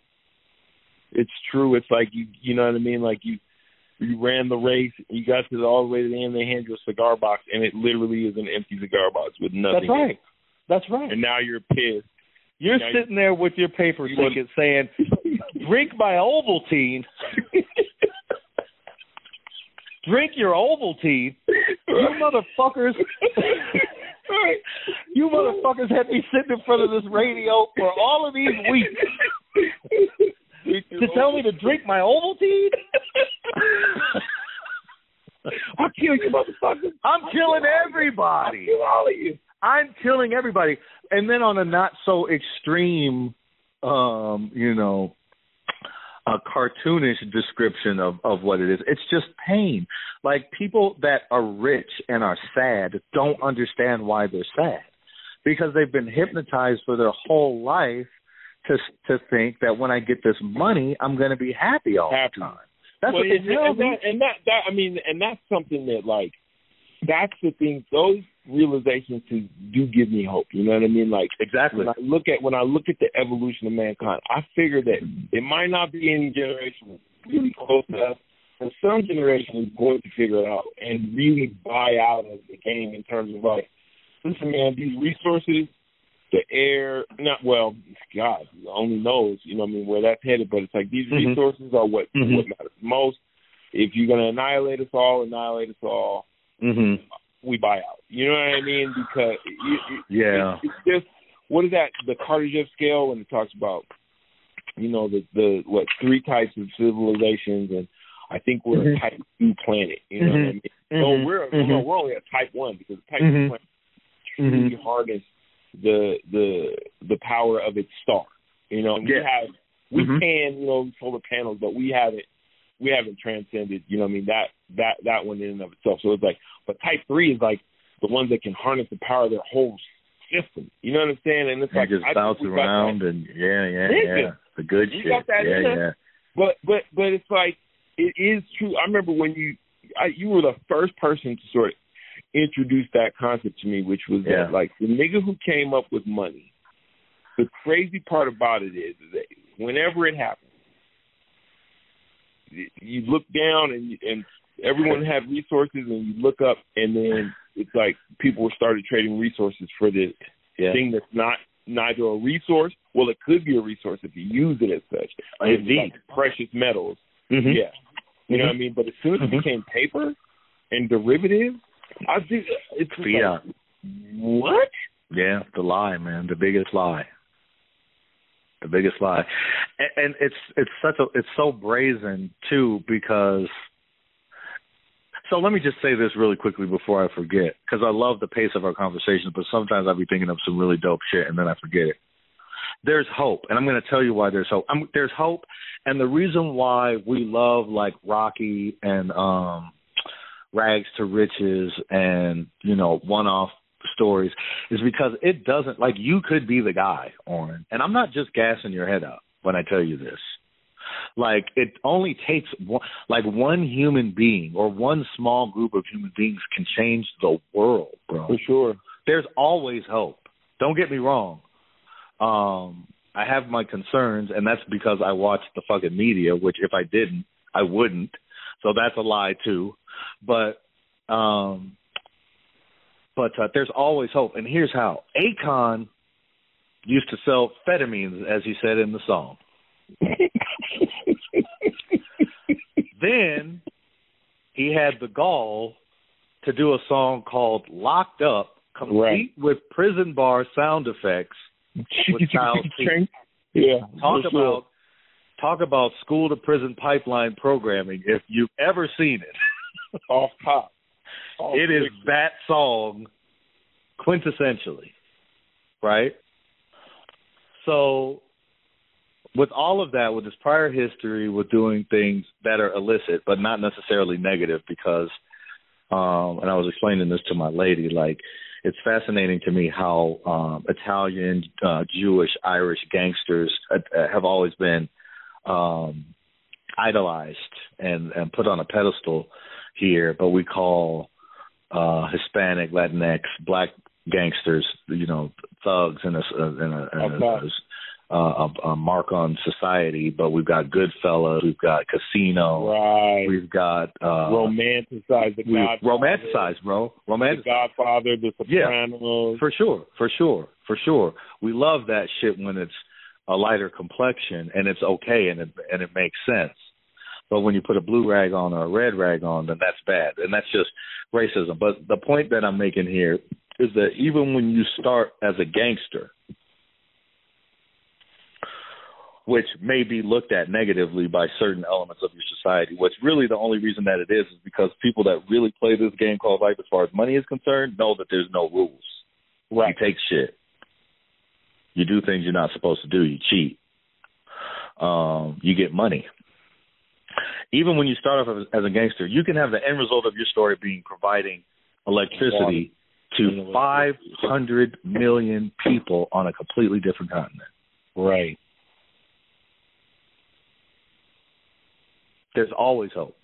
It's true. It's like you you know what I mean? Like you you ran the race, you got to the, all the way to the end, they hand you a cigar box and it literally is an empty cigar box with nothing. That's in it. right. That's right. And now you're pissed. You're Now- sitting there with your paper You ticket saying, "Drink my Ovaltine." Drink your Ovaltine. You motherfuckers. you motherfuckers had me sitting in front of this radio for all of these weeks to tell me to drink my Ovaltine. I'll kill you, motherfuckers. I'm killing everybody. I'll kill all of you. I'm killing everybody. And then on a not so extreme, um, you know, a cartoonish description of of what it is. It's just pain. Like people that are rich and are sad don't understand why they're sad because they've been hypnotized for their whole life to to think that when I get this money, I'm going to be happy all Happy. the time. That's well, what and, and that, and that that I mean, and that's something that like that's the thing. Those realizations to do give me hope. You know what I mean? Like Exactly. when I look at when I look at the evolution of mankind, I figure that it might not be any generation really close to us, but some generation is going to figure it out and really buy out of the game in terms of like, listen, man, these resources, the air, not well, God only knows, you know, what I mean, where that's headed. But it's like these Mhm. resources are what Mhm. what matters most. If you're gonna annihilate us all, annihilate us all Mhm. We buy out. You know what I mean? Because you, you, Yeah. it's just what is that? The Kardashev scale when it talks about you know the the what three types of civilizations, and I think we're Mhm. a type two planet. You know what I mean? Mhm. So we're no, Mhm. we're only a type one because type Mhm. two planet truly Mhm. harness the the the power of its star. You know, and we have we Mhm. can you know solar panels, but we haven't we haven't transcended. You know, what I mean that that that one in and of itself. So it's like, but type three is like the ones that can harness the power of their whole system. You know what I'm saying? And it's And like just I bounce around that. and yeah, yeah, yeah. The good We shit. got that yeah, yeah. But but but it's like it is true. I remember when you I, you were the first person to sort of introduce that concept to me, which was Yeah. that like the nigga who came up with money. The crazy part about it is, is that whenever it happens, you- look down and you- and everyone had resources, and you look up, and then it's like people started trading resources for this Yeah. thing that's not neither a resource. Well, it could be a resource if you use it as such. Indeed. like precious metals. Mhm. Yeah, you know Mhm. what I mean. But as soon as it Mhm. became paper and derivatives, I think it's just like, Fiat. what? Yeah, the lie, man, the biggest lie. The biggest lie, and, and it's it's such a it's so brazen too because. So let me just say this really quickly before I forget, because I love the pace of our conversations, but sometimes I'll be thinking of some really dope shit and then I forget it. There's hope, and I'm going to tell you why there's hope. I'm, there's hope, and the reason why we love like Rocky and um, Rags to Riches and you know one-off stories is because it doesn't like you could be the guy, Oren, and I'm not just gassing your head up when I tell you this. Like it only takes one, like one human being or one small group of human beings can change the world, bro. For sure. There's always hope. Don't get me wrong. Um, I have my concerns, and that's because I watch the fucking media, which if I didn't, I wouldn't. So that's a lie too. But um, but uh, there's always hope, and here's how: Akon used to sell amphetamines, as he said in the song. then he had the gall to do a song called "Locked Up," complete Right. with prison bar sound effects. With Styles. Yeah. Talk for sure. about talk about school to prison pipeline programming. If you've ever seen it, off top. It is that song quintessentially, right? So, with all of that, with his prior history, with doing things that are illicit but not necessarily negative, because, um, and I was explaining this to my lady, like it's fascinating to me how um, Italian, uh, Jewish, Irish gangsters uh, have always been um, idolized and, and put on a pedestal here, but we call uh, Hispanic, Latinx, black gangsters, you know, thugs and a, and a, and Okay. a, a, a mark on society. But we've got Goodfellas, we've got Casino, Right. we've got uh, romanticize the we Godfather. romanticize, bro, The. Godfather, The Yeah. Sopranos. For sure, for sure, for sure. We love that shit when it's a lighter complexion and it's okay and it and it makes sense. But when you put a blue rag on or a red rag on, then that's bad, and that's just racism. But the point that I'm making here is that even when you start as a gangster, which may be looked at negatively by certain elements of your society, what's really the only reason that it is is because people that really play this game called life, as far as money is concerned, know that there's no rules. Right. You take shit. You do things you're not supposed to do. You cheat. Um, you get money. Even when you start off as, as a gangster, you can have the end result of your story being providing electricity to 500 million people on a completely different continent. Right. There's always hope.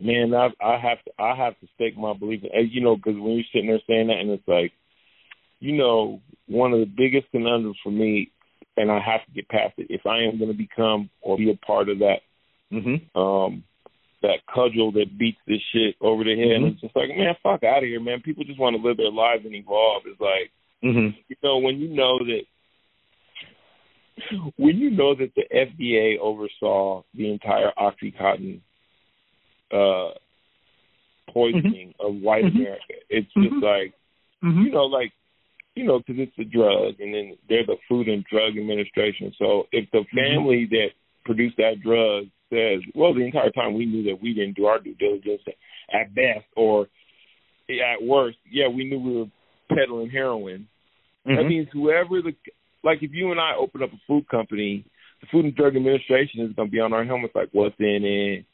Man, I I have to I have to stake my belief. In, you know, because when you're sitting there saying that, and it's like, you know, one of the biggest conundrums for me, and I have to get past it. If I am going to become or be a part of that, Mm-hmm. um, that cudgel that beats this shit over the head, and Mhm. it's just like, man, fuck out of here, man. People just want to live their lives and evolve. It's like, Mm-hmm. you know, when you know that when you know that the FDA oversaw the entire OxyContin uh, poisoning of white Mhm. America, it's just Mhm. like you know, like you know, because it's a drug, and then they're the Food and Drug Administration. So if the family that produced that drug says, well, the entire time we knew that we didn't do our due diligence at best, or at worst, yeah, we knew we were peddling heroin. That Mhm. means whoever the like, if you and I open up a food company, the Food and Drug Administration is going to be on our helmets, like what's in it,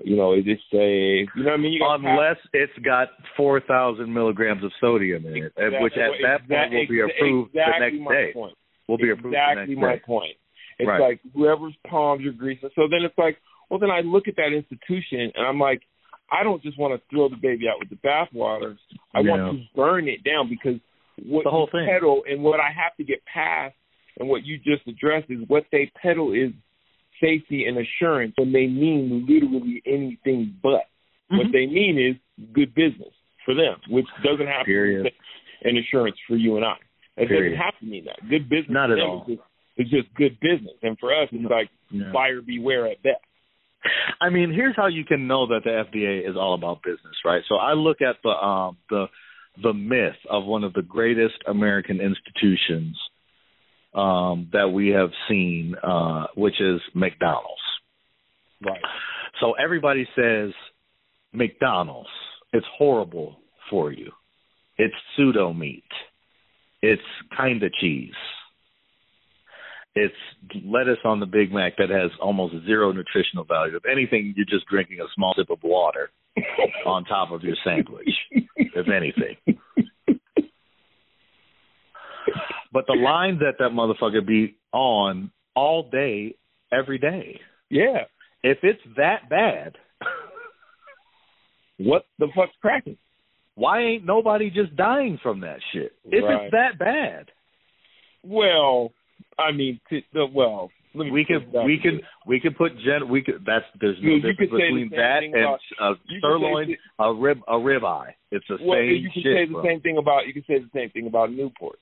you know, is it safe? Uh, you know what I mean? Unless it's got 4,000 milligrams of sodium in it, uh, Exactly. which at that point will be approved exactly the next day. Point. Will be approved exactly the my day. point. It's Right. like whoever's palms are greasing. So then it's like, well, then I look at that institution and I'm like, I don't just want to throw the baby out with the bathwater. I Yeah. want to burn it down because what The whole thing. peddle and what I have to get past and what you just addressed is what they peddle is safety and assurance, and they mean literally anything but. Mm-hmm. What they mean is good business for them, which doesn't have Period. to be an insurance for you and I. It Period. doesn't have to mean that. Good business Not at all. Is just, it's just good business, and for us, it's like Yeah. buyer beware at best. I mean, here's how you can know that the FDA is all about business, right? So I look at the um the the myth of one of the greatest American institutions um that we have seen, uh, which is McDonald's. Right. So everybody says McDonald's, it's horrible for you. It's pseudo meat. It's kind of cheese. It's lettuce on the Big Mac that has almost zero nutritional value. If anything, you're just drinking a small sip of water on top of your sandwich. if anything. but the lines that that motherfucker be on all day, every day. Yeah. If it's that bad, What the fuck's cracking? why ain't nobody just dying from that shit? If Right. it's that bad, Well, I mean, t- the, well, we can we can we can put gen we could that's there's no You- difference could between that and about- a sirloin, a rib a rib eye. It's the Well, same you can shit. say the bro. same thing about you can say the same thing about Newport.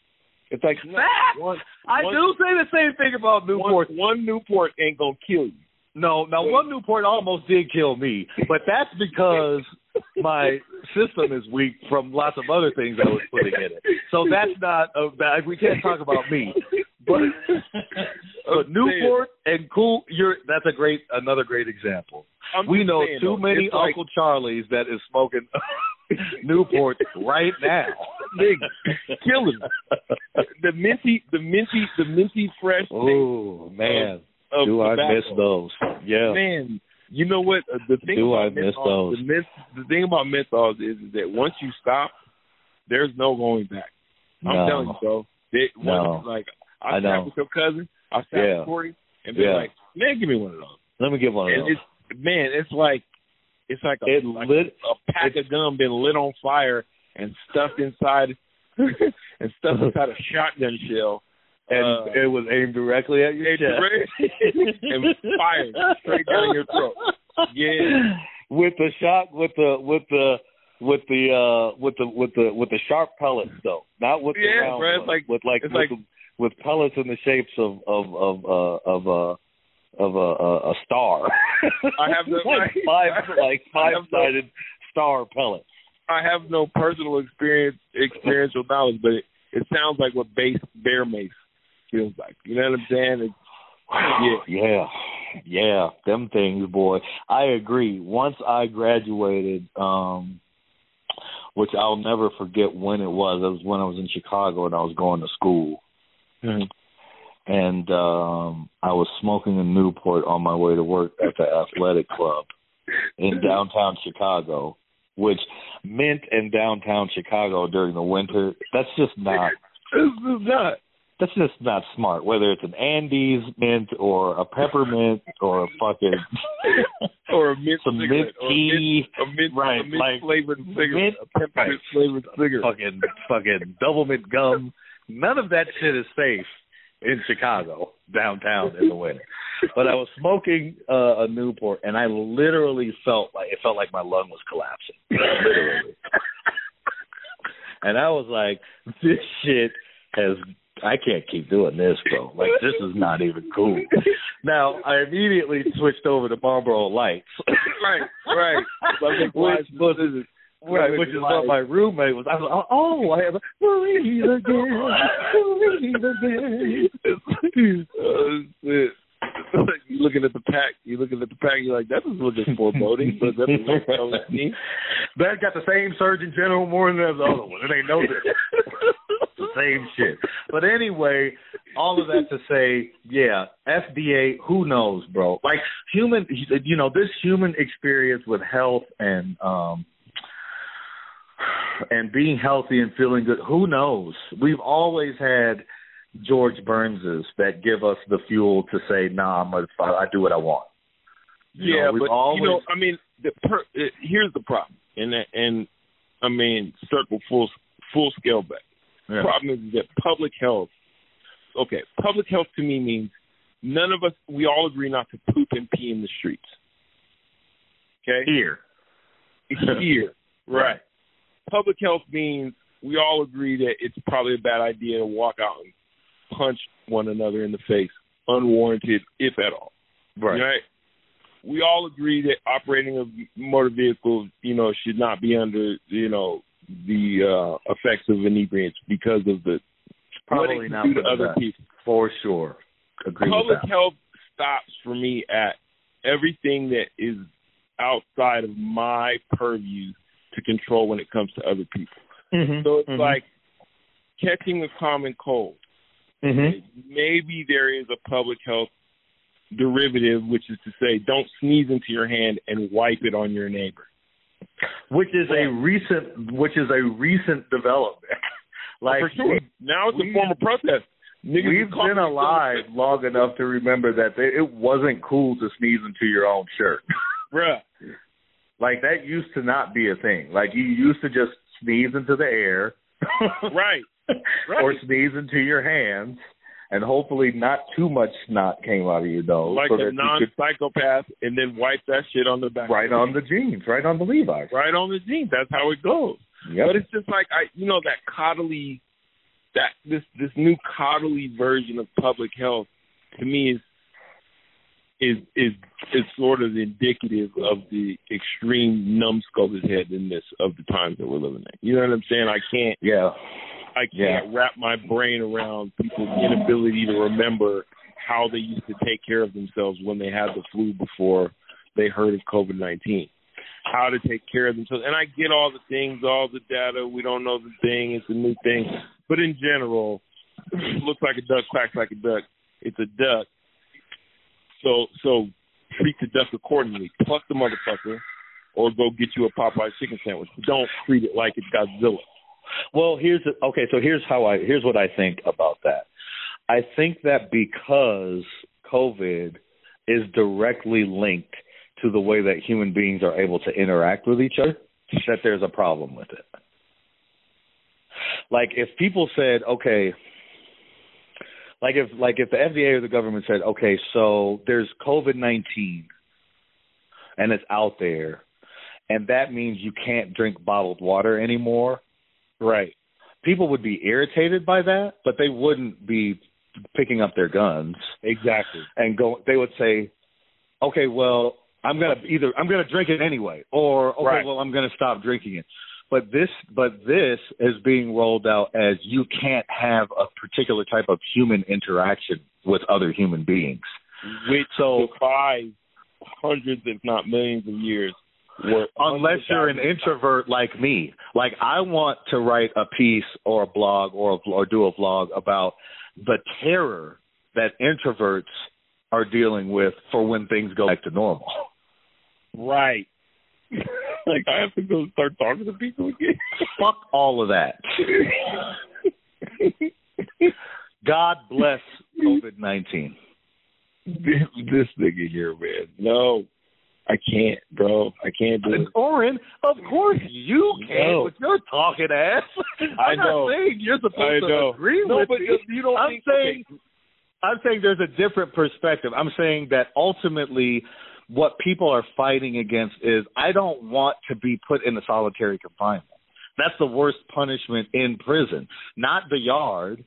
It's like no, one, I one- do say the same thing about Newport. One, one Newport ain't gonna kill you. No, now one Newport almost did kill me, but that's because my system is weak from lots of other things I was putting in it. So that's not a bad. We can't talk about me, but but Newport and cool. You're that's a great another great example. I'm we know too many like- Uncle Charlies that is smoking Newport right now. Nigga, killing me. the minty, the minty, the minty fresh. Oh man, of do I miss those? Yeah. Man, you know what? Uh, The thing Do about I miss menthols, those? The, myth, the thing about menthols is, is that once you stop, there's no going back. I'm No. telling you, bro. They, No. like I, I sat with your cousin, I sat Yeah. with Corey, and they're Yeah. like, "Man, give me one of those." Let me get one of And those. it's man, it's like it's like a, It like lit- a pack of gum been lit on fire and stuffed inside and stuffed inside a shotgun shell and uh, it was aimed directly at your and chest. and fired straight down your throat. Yeah. With the shot, with the with the with the uh with the with the with the sharp pellets though, not with the Yeah, round bro, it's like- with like it's with, like- the, with pellets in the shapes of of of uh of uh of a a, a star. I have the- like five like five sided star pellets. I have no personal experience experiential knowledge, but it, it sounds like what base bear mace feels like. You know what I'm saying? It's, yeah. yeah, yeah, them things, boy. I agree. Once I graduated, um, which I'll never forget when it was. It was when I was in Chicago and I was going to school, and um, I was smoking a Newport on my way to work at the athletic club in downtown Chicago. Which mint in downtown Chicago during the winter, that's just not This is not. that's just not smart. Whether it's an Andes mint or a peppermint or a fucking Or a mint some mint or a tea, mint, a mint, right? a mint like flavored cigarette, mint- a peppermint flavored cigarette. fucking fucking double mint gum. None of that shit is safe in Chicago downtown in the winter. But I was smoking uh, a Newport, and I literally felt like it felt like my lung was collapsing. literally. and I was like, "This shit has." I can't keep doing this, bro. Like this is not even cool. Now I immediately switched over to Marlboro Lights. right, right. Like, which was Right, which is what my roommate was. I was like, oh, I have a breathe again, breathe again. oh, shit. you looking at the pack. You're looking at the pack. You're like, that is looking foreboding. But that's what that was me. That got the same Surgeon General more than the other one. It ain't no different. the same shit. But anyway, all of that to say, yeah, FDA, who knows, bro? Like human, you know, this human experience with health and um and being healthy and feeling good. Who knows? We've always had George Burnses that give us the fuel to say, "Nah, I'm a, I do what I want." You yeah, know, we've but always, you know, I mean, the per, uh, here's the problem, and and I mean, circle full full scale back. Yeah. The problem is that public health. Okay, public health to me means none of us. We all agree not to poop and pee in the streets. Okay, here. here, right. Public health means we all agree that it's probably a bad idea to walk out and punch one another in the face, unwarranted, if at all. Right. We all agree that operating a motor vehicle, you know, should not be under, you know, the uh, effects of inebriants because of the Probably not do to other best. people. For sure. Agree Public that. health stops for me at everything that is outside of my purview to control when it comes to other people. Mm-hmm. So it's like catching a common cold. Mm-hmm. Maybe there is a public health derivative, which is to say, don't sneeze into your hand and wipe it on your neighbor. which is a recent, which is a recent development. like for sure. we, now it's we- a form of protest. Niggas we've been alive long enough to remember that they, it wasn't cool to sneeze into your own shirt. bruh. Like that used to not be a thing. Like you used to just sneeze into the air, Right. or sneeze into your hands, and hopefully not too much snot came out of your nose, Like so a you could non-psychopath, and then wipe that shit on the back. right on the jeans, right on the Levi's. right on the jeans. That's how it goes. Yep. But it's just like I, you know, that coddly, that this this new coddly version of public health to me is is is is sort of indicative of the extreme numbskulledness of the times that we're living in. You know what I'm saying? I can't yeah. I can't wrap my brain around people's inability to remember how they used to take care of themselves when they had the flu before they heard of COVID nineteen. How to take care of themselves. And I get all the things, all the data, we don't know the thing, it's a new thing. But in general, looks like a duck, quacks like a duck. It's a duck. So so treat the duck accordingly. Pluck the motherfucker or go get you a Popeye chicken sandwich. Don't treat it like it's Godzilla. Well, here's okay. So here's how I here's what I think about that. I think that because COVID is directly linked to the way that human beings are able to interact with each other, that there's a problem with it. Like if people said, okay, like if like if the FDA or the government said, okay, so there's COVID nineteen, and it's out there, and that means you can't drink bottled water anymore Right. people would be irritated by that, but they wouldn't be picking up their guns Exactly. and go. They would say, "Okay, well, I'm gonna either I'm gonna drink it anyway, or okay, Right. well, I'm gonna stop drinking it." But this, but this is being rolled out as you can't have a particular type of human interaction with other human beings. Which So- defies hundreds, if not millions of years. Unless you're an introvert like me. Like I want to write a piece or a blog or a, or do a vlog about the terror that introverts are dealing with for when things go back to normal. Right. like I have to go start talking to people again. Fuck all of that. God bless COVID nineteen. this, this nigga here, man. No, I can't, bro. I can't do it. Oren, of course you can No. with your talking ass. I I'm know. not saying you're supposed I to agree No, with but me. you don't I'm think- saying I'm saying there's a different perspective. I'm saying that ultimately what people are fighting against is I don't want to be put in a solitary confinement. That's the worst punishment in prison. Not the yard,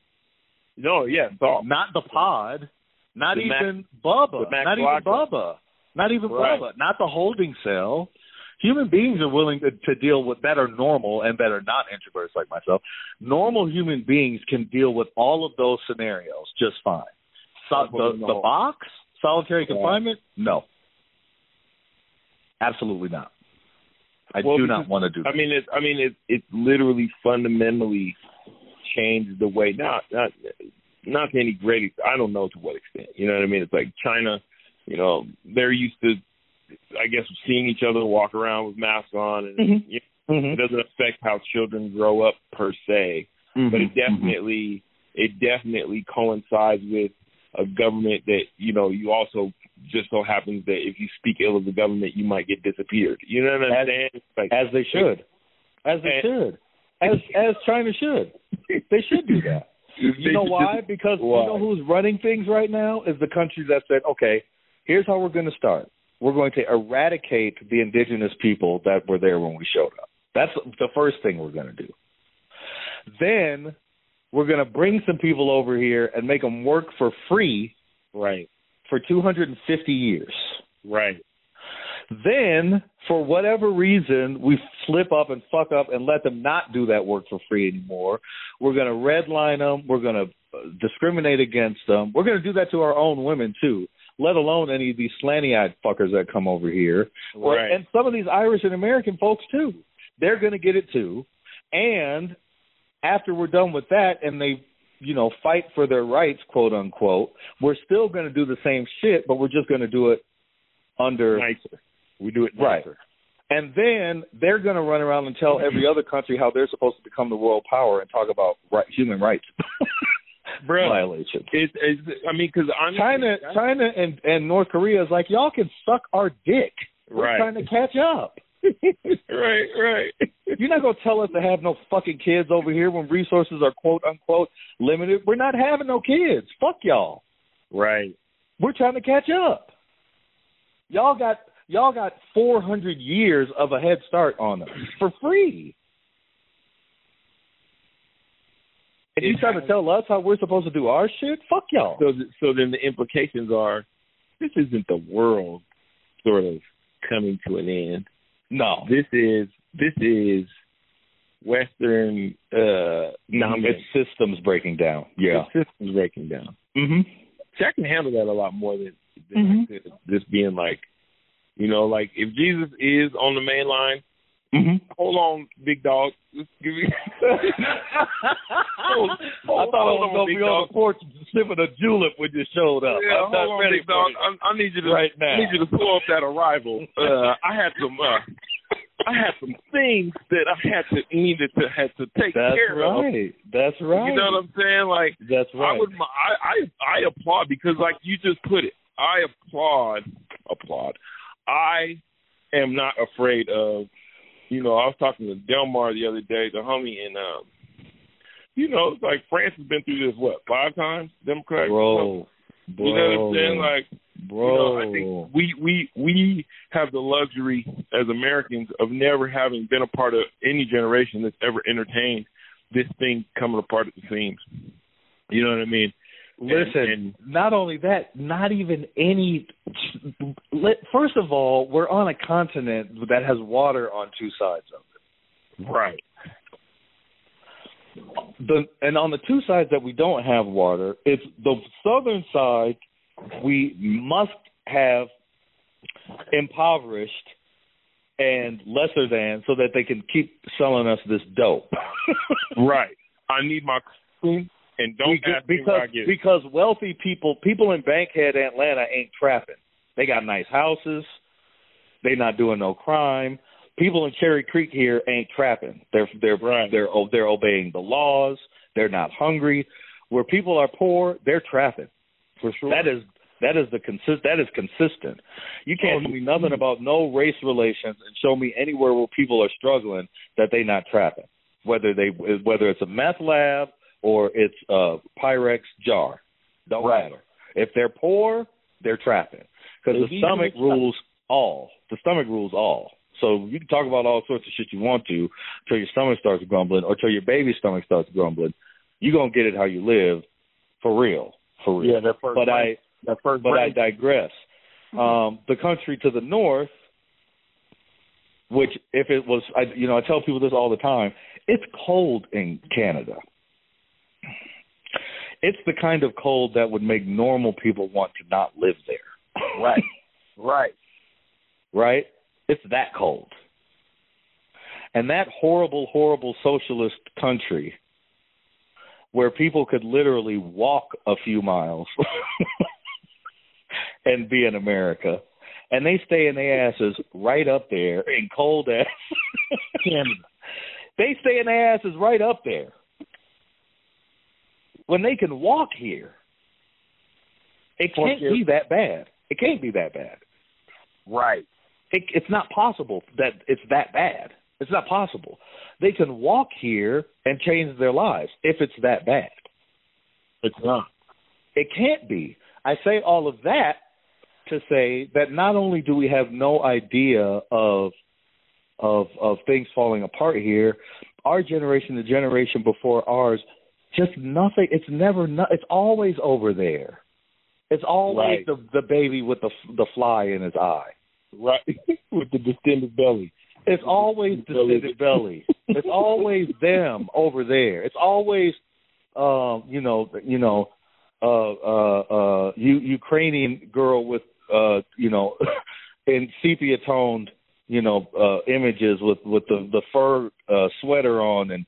No, yeah, dog. not the pod, not The Mac- even Bubba, Mac not even. Bubba, not even Right. Bubba, not the holding cell. Human beings are willing to, to deal with that are normal and that are not introverts like myself. Normal human beings can deal with all of those scenarios just fine. So, the, the box, solitary confinement, no, absolutely not. I Well, do not want to do. That. I mean, it's I mean, it's it's literally fundamentally changed the way not not not to any great I don't know to what extent. You know what I mean? It's like China, you know, they're used to, I guess, seeing each other walk around with masks on, and Mhm. you know, it doesn't affect how children grow up per se, but it Mhm. definitely it definitely coincides with a government that you know you also just so happens that if you speak ill of the government you might get disappeared. You know what I'm As- saying? Like, as they should, as they should, as as China should. They should do that. You know why? Because Why? you know who's running things right now is the country that said, okay, here's how we're going to start. We're going to eradicate the indigenous people that were there when we showed up. That's the first thing we're going to do. Then we're going to bring some people over here and make them work for free Right, for 250 years. right. Then, for whatever reason, we flip up and fuck up and let them not do that work for free anymore. We're going to redline them. We're going to uh, discriminate against them. We're going to do that to our own women too, let alone any of these slanty-eyed fuckers that come over here, Or- Right. and some of these Irish and American folks too. They're going to get it too. And after we're done with that, and they you know, fight for their rights, quote unquote, we're still going to do the same shit, but we're just going to do it under nicer. We do it Right. nicer. and then they're going to run around and tell every other country how they're supposed to become the world power and talk about right, human rights Bruh, violations. It's, it's, I mean, because China, China, and and North Korea is like y'all can suck our dick. We're Right. trying to catch up. right, right. You're not gonna tell us to have no fucking kids over here when resources are quote unquote limited. We're not having no kids. Fuck y'all. Right. We're trying to catch up. Y'all got y'all got 400 years of a head start on us for free. And you trying to tell us how we're supposed to do our shit? Fuck y'all. So, so then the implications are, this isn't the world sort of coming to an end. No, This is this is Western uh dominance. it's systems breaking down. Yeah. The system's breaking down. Mm-hmm. See, I can handle that a lot more than, than I could just being like, you know, like if Jesus is on the main line, Mm-hmm. hold on, big dog. Just give me. hold, I thought I was gonna big be on dog. the porch sipping a julep when you showed up. Yeah, I'm not on, ready big dog. I, I need you to Right now. I need you to slow up that arrival. Uh, I had some. Uh, I had some things that I had to needed to had to take That's care of. right. That's right. You know what I'm saying? Like That's right. I right. would, I, I, I applaud because, like you just put it, I applaud, applaud. I am not afraid of, you know, I was talking to Delmar the other day, the homie, and um, you know, it's like France has been through this what five times, Democratic. bro, bro, you know what I'm saying? Like, bro. you know, I think we we we have the luxury as Americans of never having been a part of any generation that's ever entertained this thing coming apart at the seams. You know what I mean? Listen, not only that, not even any. First of all, we're on a continent that has water on two sides of it. Right. The and on the two sides that we don't have water, it's the southern side we must have impoverished and lesser than so that they can keep selling us this dope. Right. I need my and don't because ask me where I because, get it. because wealthy people people in Bankhead, Atlanta ain't trapping. They got nice houses. They not doing no crime. People in Cherry Creek here ain't trapping. They're they're Right. they're they're obeying the laws. They're not hungry. Where people are poor, they're trapping. For sure. That is that is the consist that is consistent. You can't Oh, tell me nothing about no race relations and show me anywhere where people are struggling that they not trapping. Whether they whether it's a meth lab or it's a Pyrex jar, don't Right. matter. If they're poor, they're trapping because the stomach rules all. The stomach rules all. So you can talk about all sorts of shit you want to till your stomach starts grumbling or till your baby's stomach starts grumbling. You're gonna get it how you live, for real, for real. yeah, that first but I that first but I digress. Um, the country to the north, which if it was, I, you know, I tell people this all the time. It's cold in Canada. It's the kind of cold that would make normal people want to not live there. Right. Right. Right? It's that cold. And that horrible, horrible socialist country where people could literally walk a few miles and be in America. And they stay in their asses right up there in cold ass Canada. They stay in their asses right up there. When they can walk here. It can't be that bad. It can't be that bad. Right. It, it's not possible that it's that bad. It's not possible. They can walk here and change their lives if it's that bad. It's not. It can't be. I say all of that to say that not only do we have no idea of of of things falling apart here, our generation, the generation before ours, just nothing. It's never. No, it's always over there. It's always Right. the the baby with the the fly in his eye. Right. With the distended belly. It's always distended belly. It's always them over there. It's always, um, you know, you know, uh, uh, uh, Ukrainian girl with, uh, you know, in sepia toned, you know, uh, images with with the the fur uh, sweater on and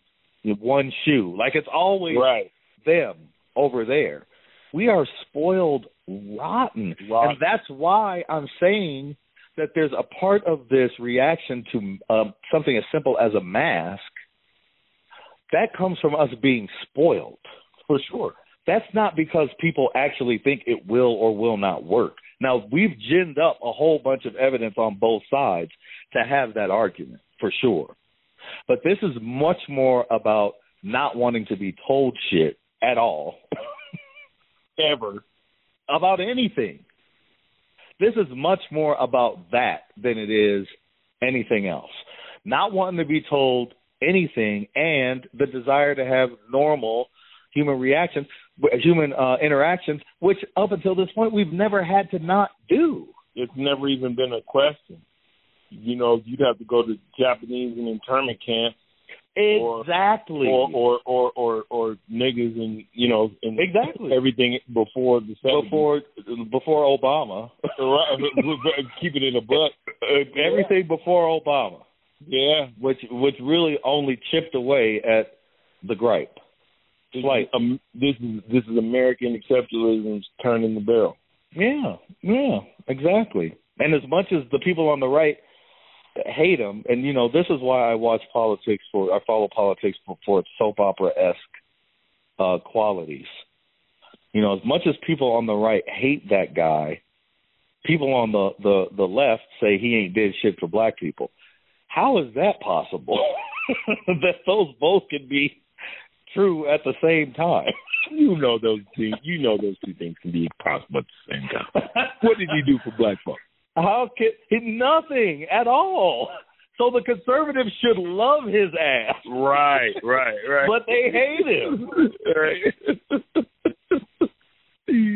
one shoe. Like it's always Right. them over there. We are spoiled rotten. Rotten. And that's why I'm saying that there's a part of this reaction to um, something as simple as a mask that comes from us being spoiled. For sure. That's not because people actually think it will or will not work. Now, we've ginned up a whole bunch of evidence on both sides to have that argument, for sure. But this is much more about not wanting to be told shit at all, ever, about anything. This is much more about that than it is anything else. Not wanting to be told anything and the desire to have normal human reactions, human uh, interactions, which up until this point we've never had to not do. It's never even been a question. You know, you'd have to go to Japanese and internment camp. Exactly. Or or or or, or niggas and you know and exactly everything before the 70s. before before Obama. Keep it in a butt. Everything before Obama. Yeah, which which really only chipped away at the gripe. It's like um, this is this is American exceptionalism's turning the barrel. Yeah, yeah, exactly. And as much as the people on the right hate him, and you know this is why I watch politics for I follow politics for, for its soap opera esque uh, qualities. You know, as much as people on the right hate that guy, people on the the the left say he ain't did shit for black people. How is that possible? that those both can be true at the same time. You know those two. You know those two things can be possible at the same time. what did he do for black folks? How can he, nothing at all? So the conservatives should love his ass. Right, right, right. But they hate him. right.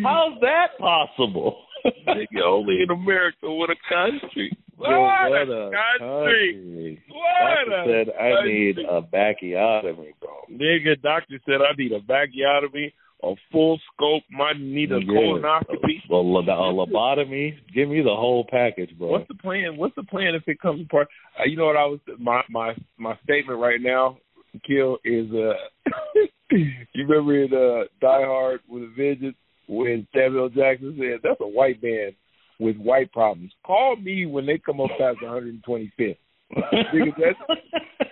How's that possible? Nigga, only in America what a country. What, what a, country. country. What Doctor a said I country. need a backiotomy, bro. Nigga, doctor said I need a bacchiotomy, a full scope, might need a Yeah. colonoscopy. Well, lo- a lobotomy. Give me the whole package, bro. What's the plan? What's the plan if it comes apart? Uh, you know what I was my my my statement right now, Kill is uh you remember in uh Die Hard with a Vengeance when Samuel Jackson said that's a white man with white problems. Call me when they come up past 125th. Because that's,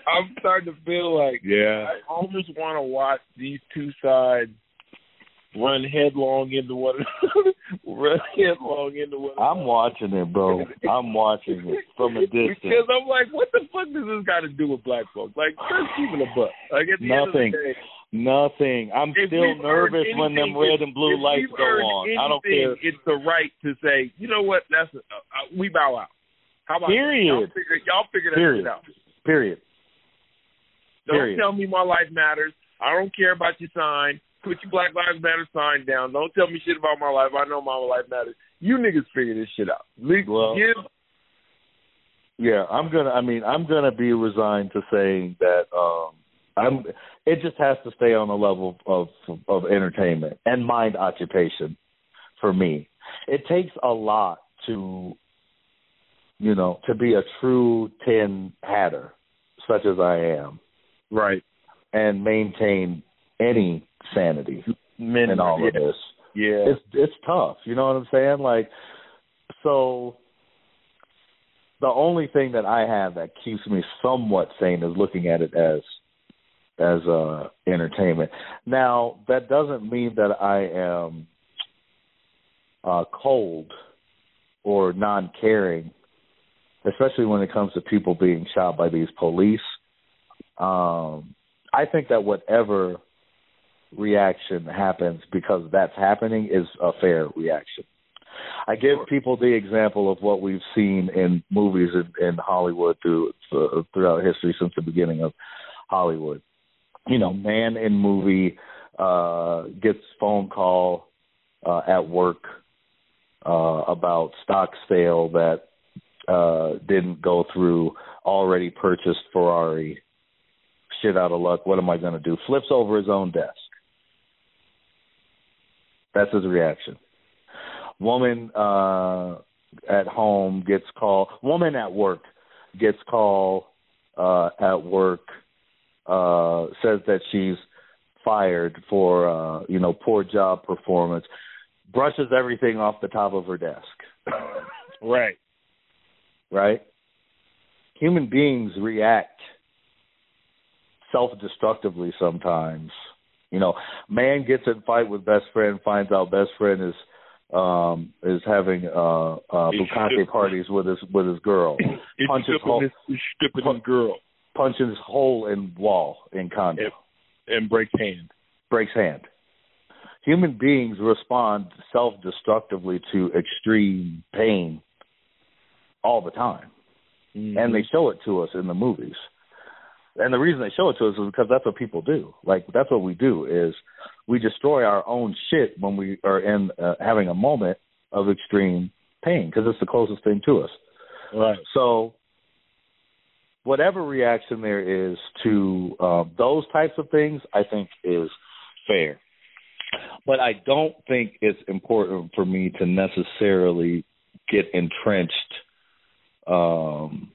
I'm starting to feel like yeah. I almost want to watch these two sides run headlong into one another. run headlong into one I'm watching it, bro. I'm watching it from a distance. Because I'm like, what the fuck does this got to do with black folks? Like, just even a buck. Like at the Nothing. end of the day, Nothing. I'm if still nervous when them anything- red and blue lights go on. I don't anything, care. It's the right to say, you know what? That's uh, we bow out. How about Period. Y'all figure, y'all figure that Period. shit out. Period. Don't Period. tell me my life matters. I don't care about your sign. Put your Black Lives Matter sign down. Don't tell me shit about my life. I know my life matters. You niggas figure this shit out. Le- Well- give Yeah, I'm gonna. I mean, I'm gonna be resigned to saying that. um I'm. It just has to stay on a level of of entertainment and mind occupation for me. It takes a lot to, you know, to be a true tin hatter, such as I am, right. and maintain any sanity Men in all yeah. of this. Yeah. it's it's tough. You know what I'm saying? Like, so the only thing that I have that keeps me somewhat sane is looking at it as as uh entertainment. Now, that doesn't mean that I am uh cold or non-caring, especially when it comes to people being shot by these police. Um I think that whatever reaction happens because that's happening is a fair reaction. I give people the example of what we've seen in movies in, in Hollywood through uh, throughout history since the beginning of Hollywood. You know, man in movie uh gets phone call uh at work uh about stock sale that uh didn't go through already purchased Ferrari. Shit out of luck. What am I going to do? Flips over his own desk that's his reaction. Woman uh at home gets call. Woman at work gets call uh at work uh says that she's fired for uh you know poor job performance. Brushes everything off the top of her desk. Right. right? Human beings react self-destructively sometimes. You know, man gets in fight with best friend, finds out best friend is um is having uh uh bukkake parties with his with his girl. It's punches hole, his, his girl punches hole in wall in condo. Yep. and breaks hand. breaks hand. Human beings respond self-destructively to extreme pain all the time, and they show it to us in the movies. And the reason they show it to us is because that's what people do. Like that's what we do is we destroy our own shit when we are in uh, having a moment of extreme pain because it's the closest thing to us. Right. So, whatever reaction there is to uh, those types of things, I think is fair. But I don't think it's important for me to necessarily get entrenched um,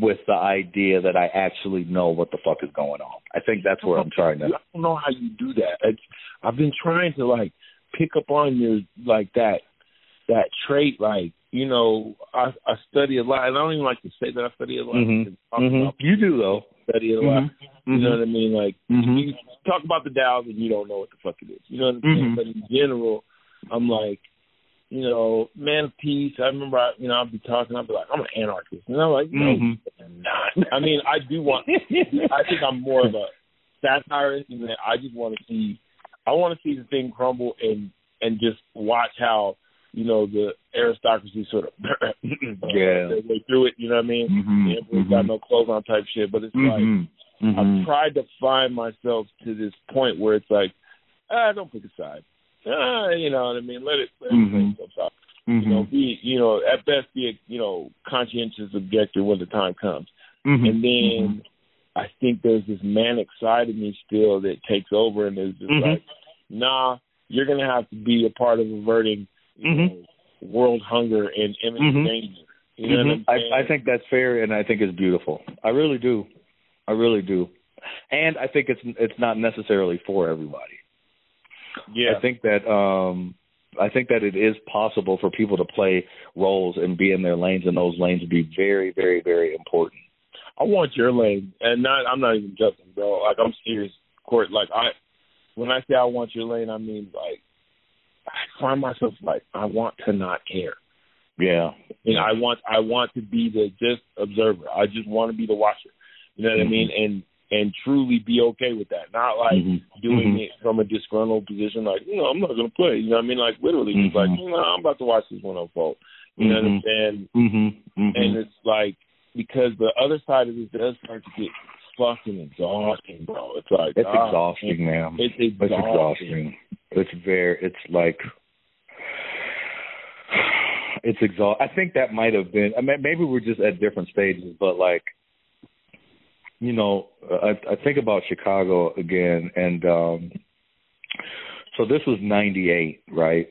with the idea that I actually know what the fuck is going on. I think that's where I'm trying to. I don't know how you do that. It's, I've been trying to like pick up on your like that that trait. Like you know, I I study a lot, and I don't even like to say that I study a lot. Mhm. talk Mhm. You do though. study a lot. Mhm. You know what I mean? Like Mhm. you talk about the Dows and you don't know what the fuck it is. You know what I'm saying? Mhm. But in general, I'm like, you know, man of peace. I remember, I, you know, I'd be talking, I'd be like, I'm an anarchist, and I'm like, no, Mhm. you're not. I mean, I do want. I think I'm more of a satirist, and I just want to see, I want to see the thing crumble and and just watch how. You know the aristocracy sort of Yeah. their way through it. You know what I mean? Mhm. The emperor's got no clothes on type shit, but it's like Mhm. I've tried to find myself to this point where it's like, ah, don't pick a side. Ah, you know what I mean? Let it let it Mhm. play itself out. You know, be you know, at best be a you know, conscientious objector when the time comes. Mhm. And then I think there's this manic side of me still that takes over and is just Mhm. like, nah, you're gonna have to be a part of averting you Mhm. know, world hunger and imminent danger. You know what I'm Mhm. I, saying? I think that's fair, and I think it's beautiful. I really do. I really do. And I think it's it's not necessarily for everybody. Yeah. I think that um I think that it is possible for people to play roles and be in their lanes, and those lanes would be very, very, very important. I want your lane, and not. I'm not even joking, bro. Like I'm serious, Court. Like I, when I say I want your lane, I mean like I find myself like I want to not care. Yeah. You know, I want I want to be the just observer. I just want to be the watcher. You know what Mhm. I mean? And and truly be okay with that. Not like Mhm. doing Mhm. it from a disgruntled position, like you know I'm not gonna play. You know what I mean? Like literally, just Mhm. like you know I'm about to watch this one unfold. You know what I'm Mhm. saying? Mhm. Mhm. and it's like because the other side of this does start to get fucking exhausting, bro. It's like It's ah, exhausting, man. It's It's exhausting. exhausting. It's very. It's like. It's exhaust. I think that might have been. I mean, maybe we're just at different stages, but like, you know, I, I think about Chicago again, and um so this was '98, right?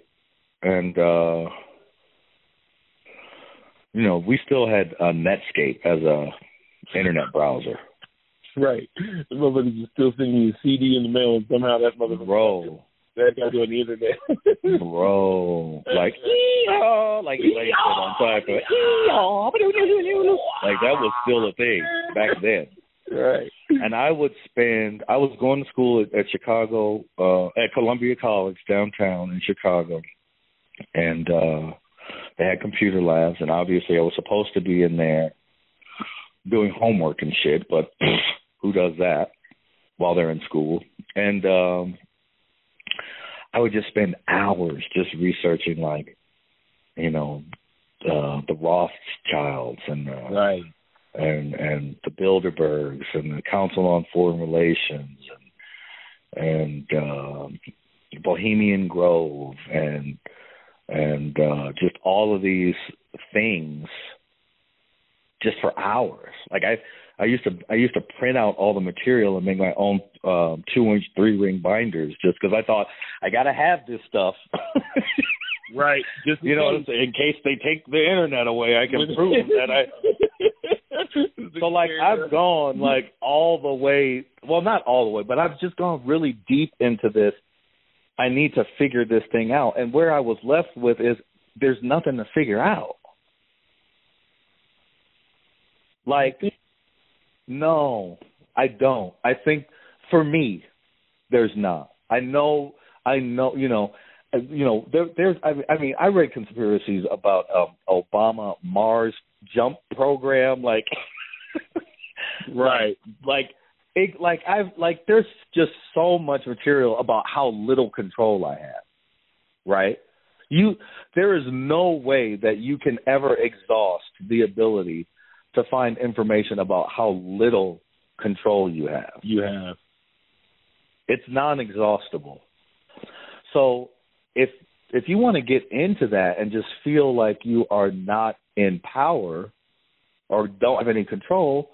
And uh you know, we still had uh, Netscape as a internet browser. Right. The motherfuckers still sending you a CD in the mail, and somehow that motherfucker Bro, that got you on the internet. bro, like "Ee-haw," like he on top of it. "Ee-haw." Like that was still a thing back then. Right. And I would spend. I was going to school at, at Chicago, uh, at Columbia College downtown in Chicago, and uh they had computer labs, and obviously I was supposed to be in there doing homework and shit, but who does that while they're in school? And um I would just spend hours just researching like, you know, uh the Rothschilds and uh Right. And and the Bilderbergs and the Council on Foreign Relations and and um Bohemian Grove and and uh just all of these things just for hours. Like I I used to I used to print out all the material and make my own um two inch three ring binders just because I thought I gotta have this stuff. Right. Just you know what I'm saying? In case they take the internet away, I can prove that I so like I've gone like all the way well not all the way, but I've just gone really deep into this. I need to figure this thing out. And where I was left with is there's nothing to figure out. Like, no, I don't. I think for me, there's not. I know, I know, you know, uh, you know, there, there's. I, I mean, I read conspiracies about um, Obama Mars jump program, like, right, like. It, like I've like there's just so much material about how little control I have. Right? You there is no way that you can ever exhaust the ability to find information about how little control you have. You have. It's non-exhaustible. So if if you want to get into that and just feel like you are not in power or don't have any control,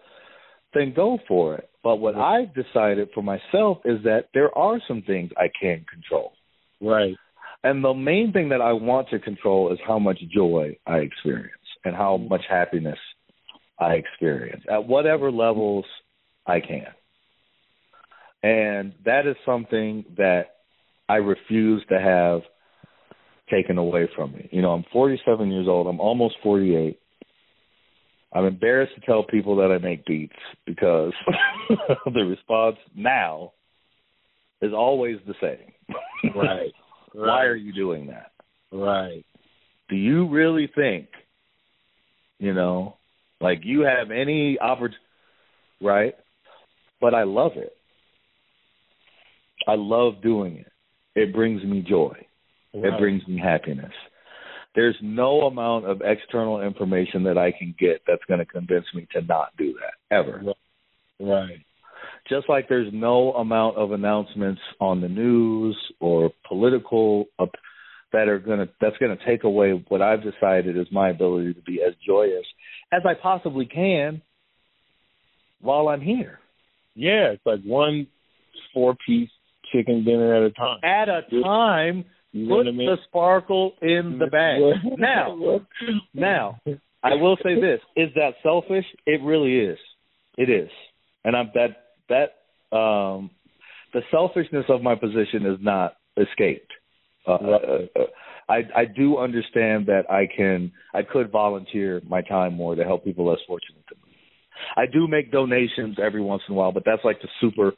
then go for it. But what I've decided for myself is that there are some things I can control. Right. And the main thing that I want to control is how much joy I experience and how mm-hmm. much happiness I experience at whatever mm-hmm. levels I can. And that is something that I refuse to have taken away from me. You know, I'm 47 years old. I'm almost 48. I'm embarrassed to tell people that I make beats because the response now is always the same. Right. Why are you doing that? Right. Do you really think, you know, like you have any opportunity, right? But I love it. I love doing it. It brings me joy. It brings me happiness. There's no amount of external information that I can get that's going to convince me to not do that ever. Right. Just like there's no amount of announcements on the news or political up that are going to that's going to take away what I've decided is my ability to be as joyous as I possibly can while I'm here. Yeah, it's like one four piece chicken dinner at a time. At a time, You know put I mean? the sparkle in the bag. now, now, I will say this: is that selfish? It really is. It is, and I'm that that um, the selfishness of my position is not escaped. Uh, uh, uh, I I do understand that I can I could volunteer my time more to help people less fortunate than me. I do make donations every once in a while, but that's like the super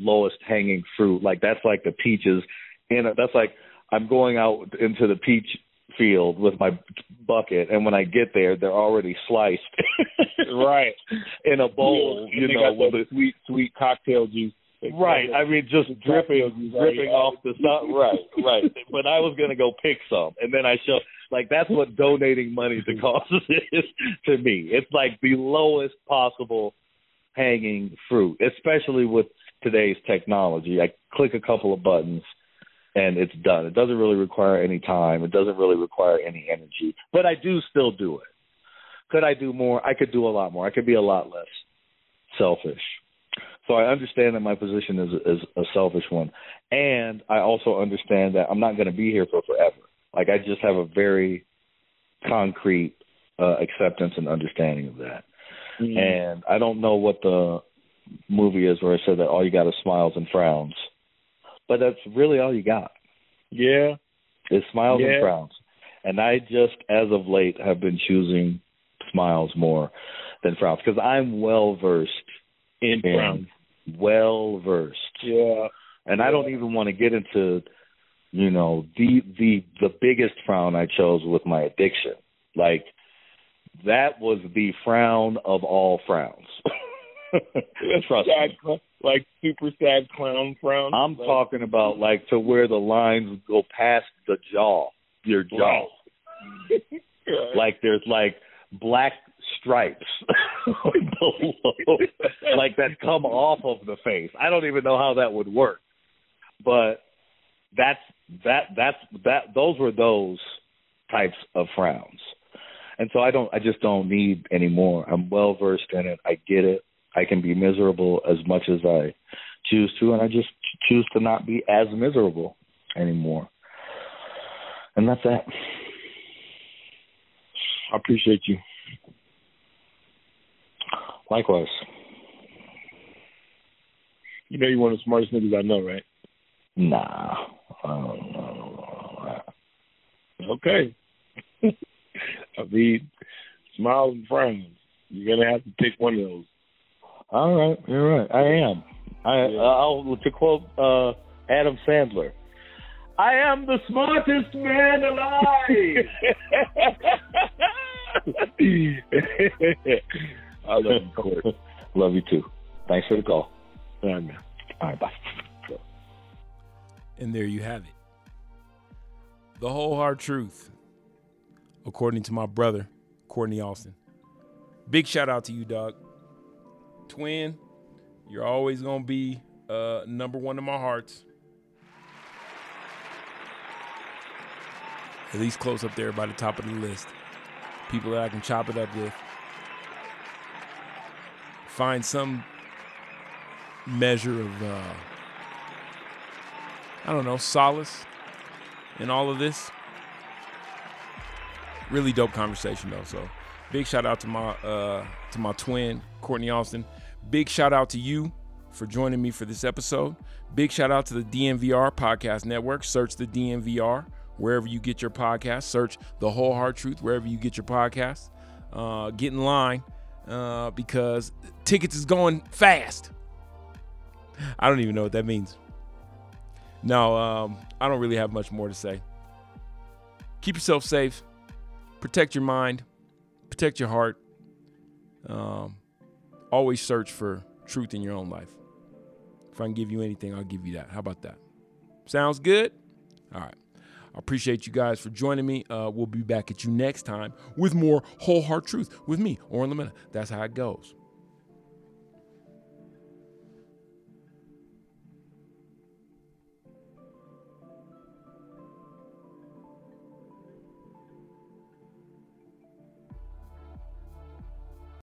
lowest hanging fruit. Like that's like the peaches, and that's like I'm going out into the peach field with my bucket, and when I get there, they're already sliced right. in a bowl. And You know, with a, sweet, sweet cocktail juice. Right. I mean, just dripping, dripping off the sun. Right, right. But I was gonna go pick some, and then I show like that's what donating money to causes is to me. It's like the lowest possible hanging fruit, especially with today's technology. I click a couple of buttons, and it's done. It doesn't really require any time. It doesn't really require any energy, but I do still do it. Could I do more? I could do a lot more. I could be a lot less selfish. So I understand that my position is is a selfish one, and I also understand that I'm not going to be here for forever. Like I just have a very concrete uh, acceptance and understanding of that. Mm. And I don't know what the movie is where I said that all you got is smiles and frowns, but that's really all you got Yeah. It's smiles Yeah. and frowns. And I just, as of late, have been choosing smiles more than frowns because I'm well versed In brown. well versed. Yeah. And I don't even want to get into, you know, the the the biggest frown I chose with my addiction. Like that was the frown of all frowns. Trust sad, me. like super sad clown frown. I'm like, talking about like to where the lines go past the jaw, your jaw. Right. Like there's like black stripes below, like that come off of the face. I don't even know how that would work, but that's that that's that. Those were those types of frowns, and so I don't. I just don't need any more. I'm well versed in it. I get it. I can be miserable as much as I choose to, and I just choose to not be as miserable anymore. And that's that. I appreciate you. Likewise. You know you're one of the smartest niggas I know, right? Nah. I don't know. Okay. I mean, smiles and frowns. You're gonna have to pick one of those. All right, you're right. I am. I Yeah. I'll to quote uh, Adam Sandler. I am the smartest man alive. I love you, Court. Love you too. Thanks for the call. All right, man. All right, bye. And there you have it. The whole hard truth, according to my brother, Courtney Alston. Big shout out to you, dog. Twin, you're always to be uh, number one in my hearts. At least close up there by the top of the list. People that I can chop it up with. Find some measure of, uh, I don't know, solace in all of this. Really dope conversation though. So big shout out to my uh to my twin, Courtney Alston. Big shout out to you for joining me for this episode. Big shout out to the DNVR Podcast Network. Search the DNVR wherever you get your podcast. Search the whole hard truth wherever you get your podcast. Uh, get in line uh, because tickets is going fast. I don't even know what that means. No, um, I don't really have much more to say. Keep yourself safe. Protect your mind. Protect your heart. Um, always search for truth in your own life. If I can give you anything, I'll give you that. How about that? Sounds good? All right. I appreciate you guys for joining me. Uh, we'll be back at you next time with more whole heart truth with me, Oren Lametta. That's how it goes.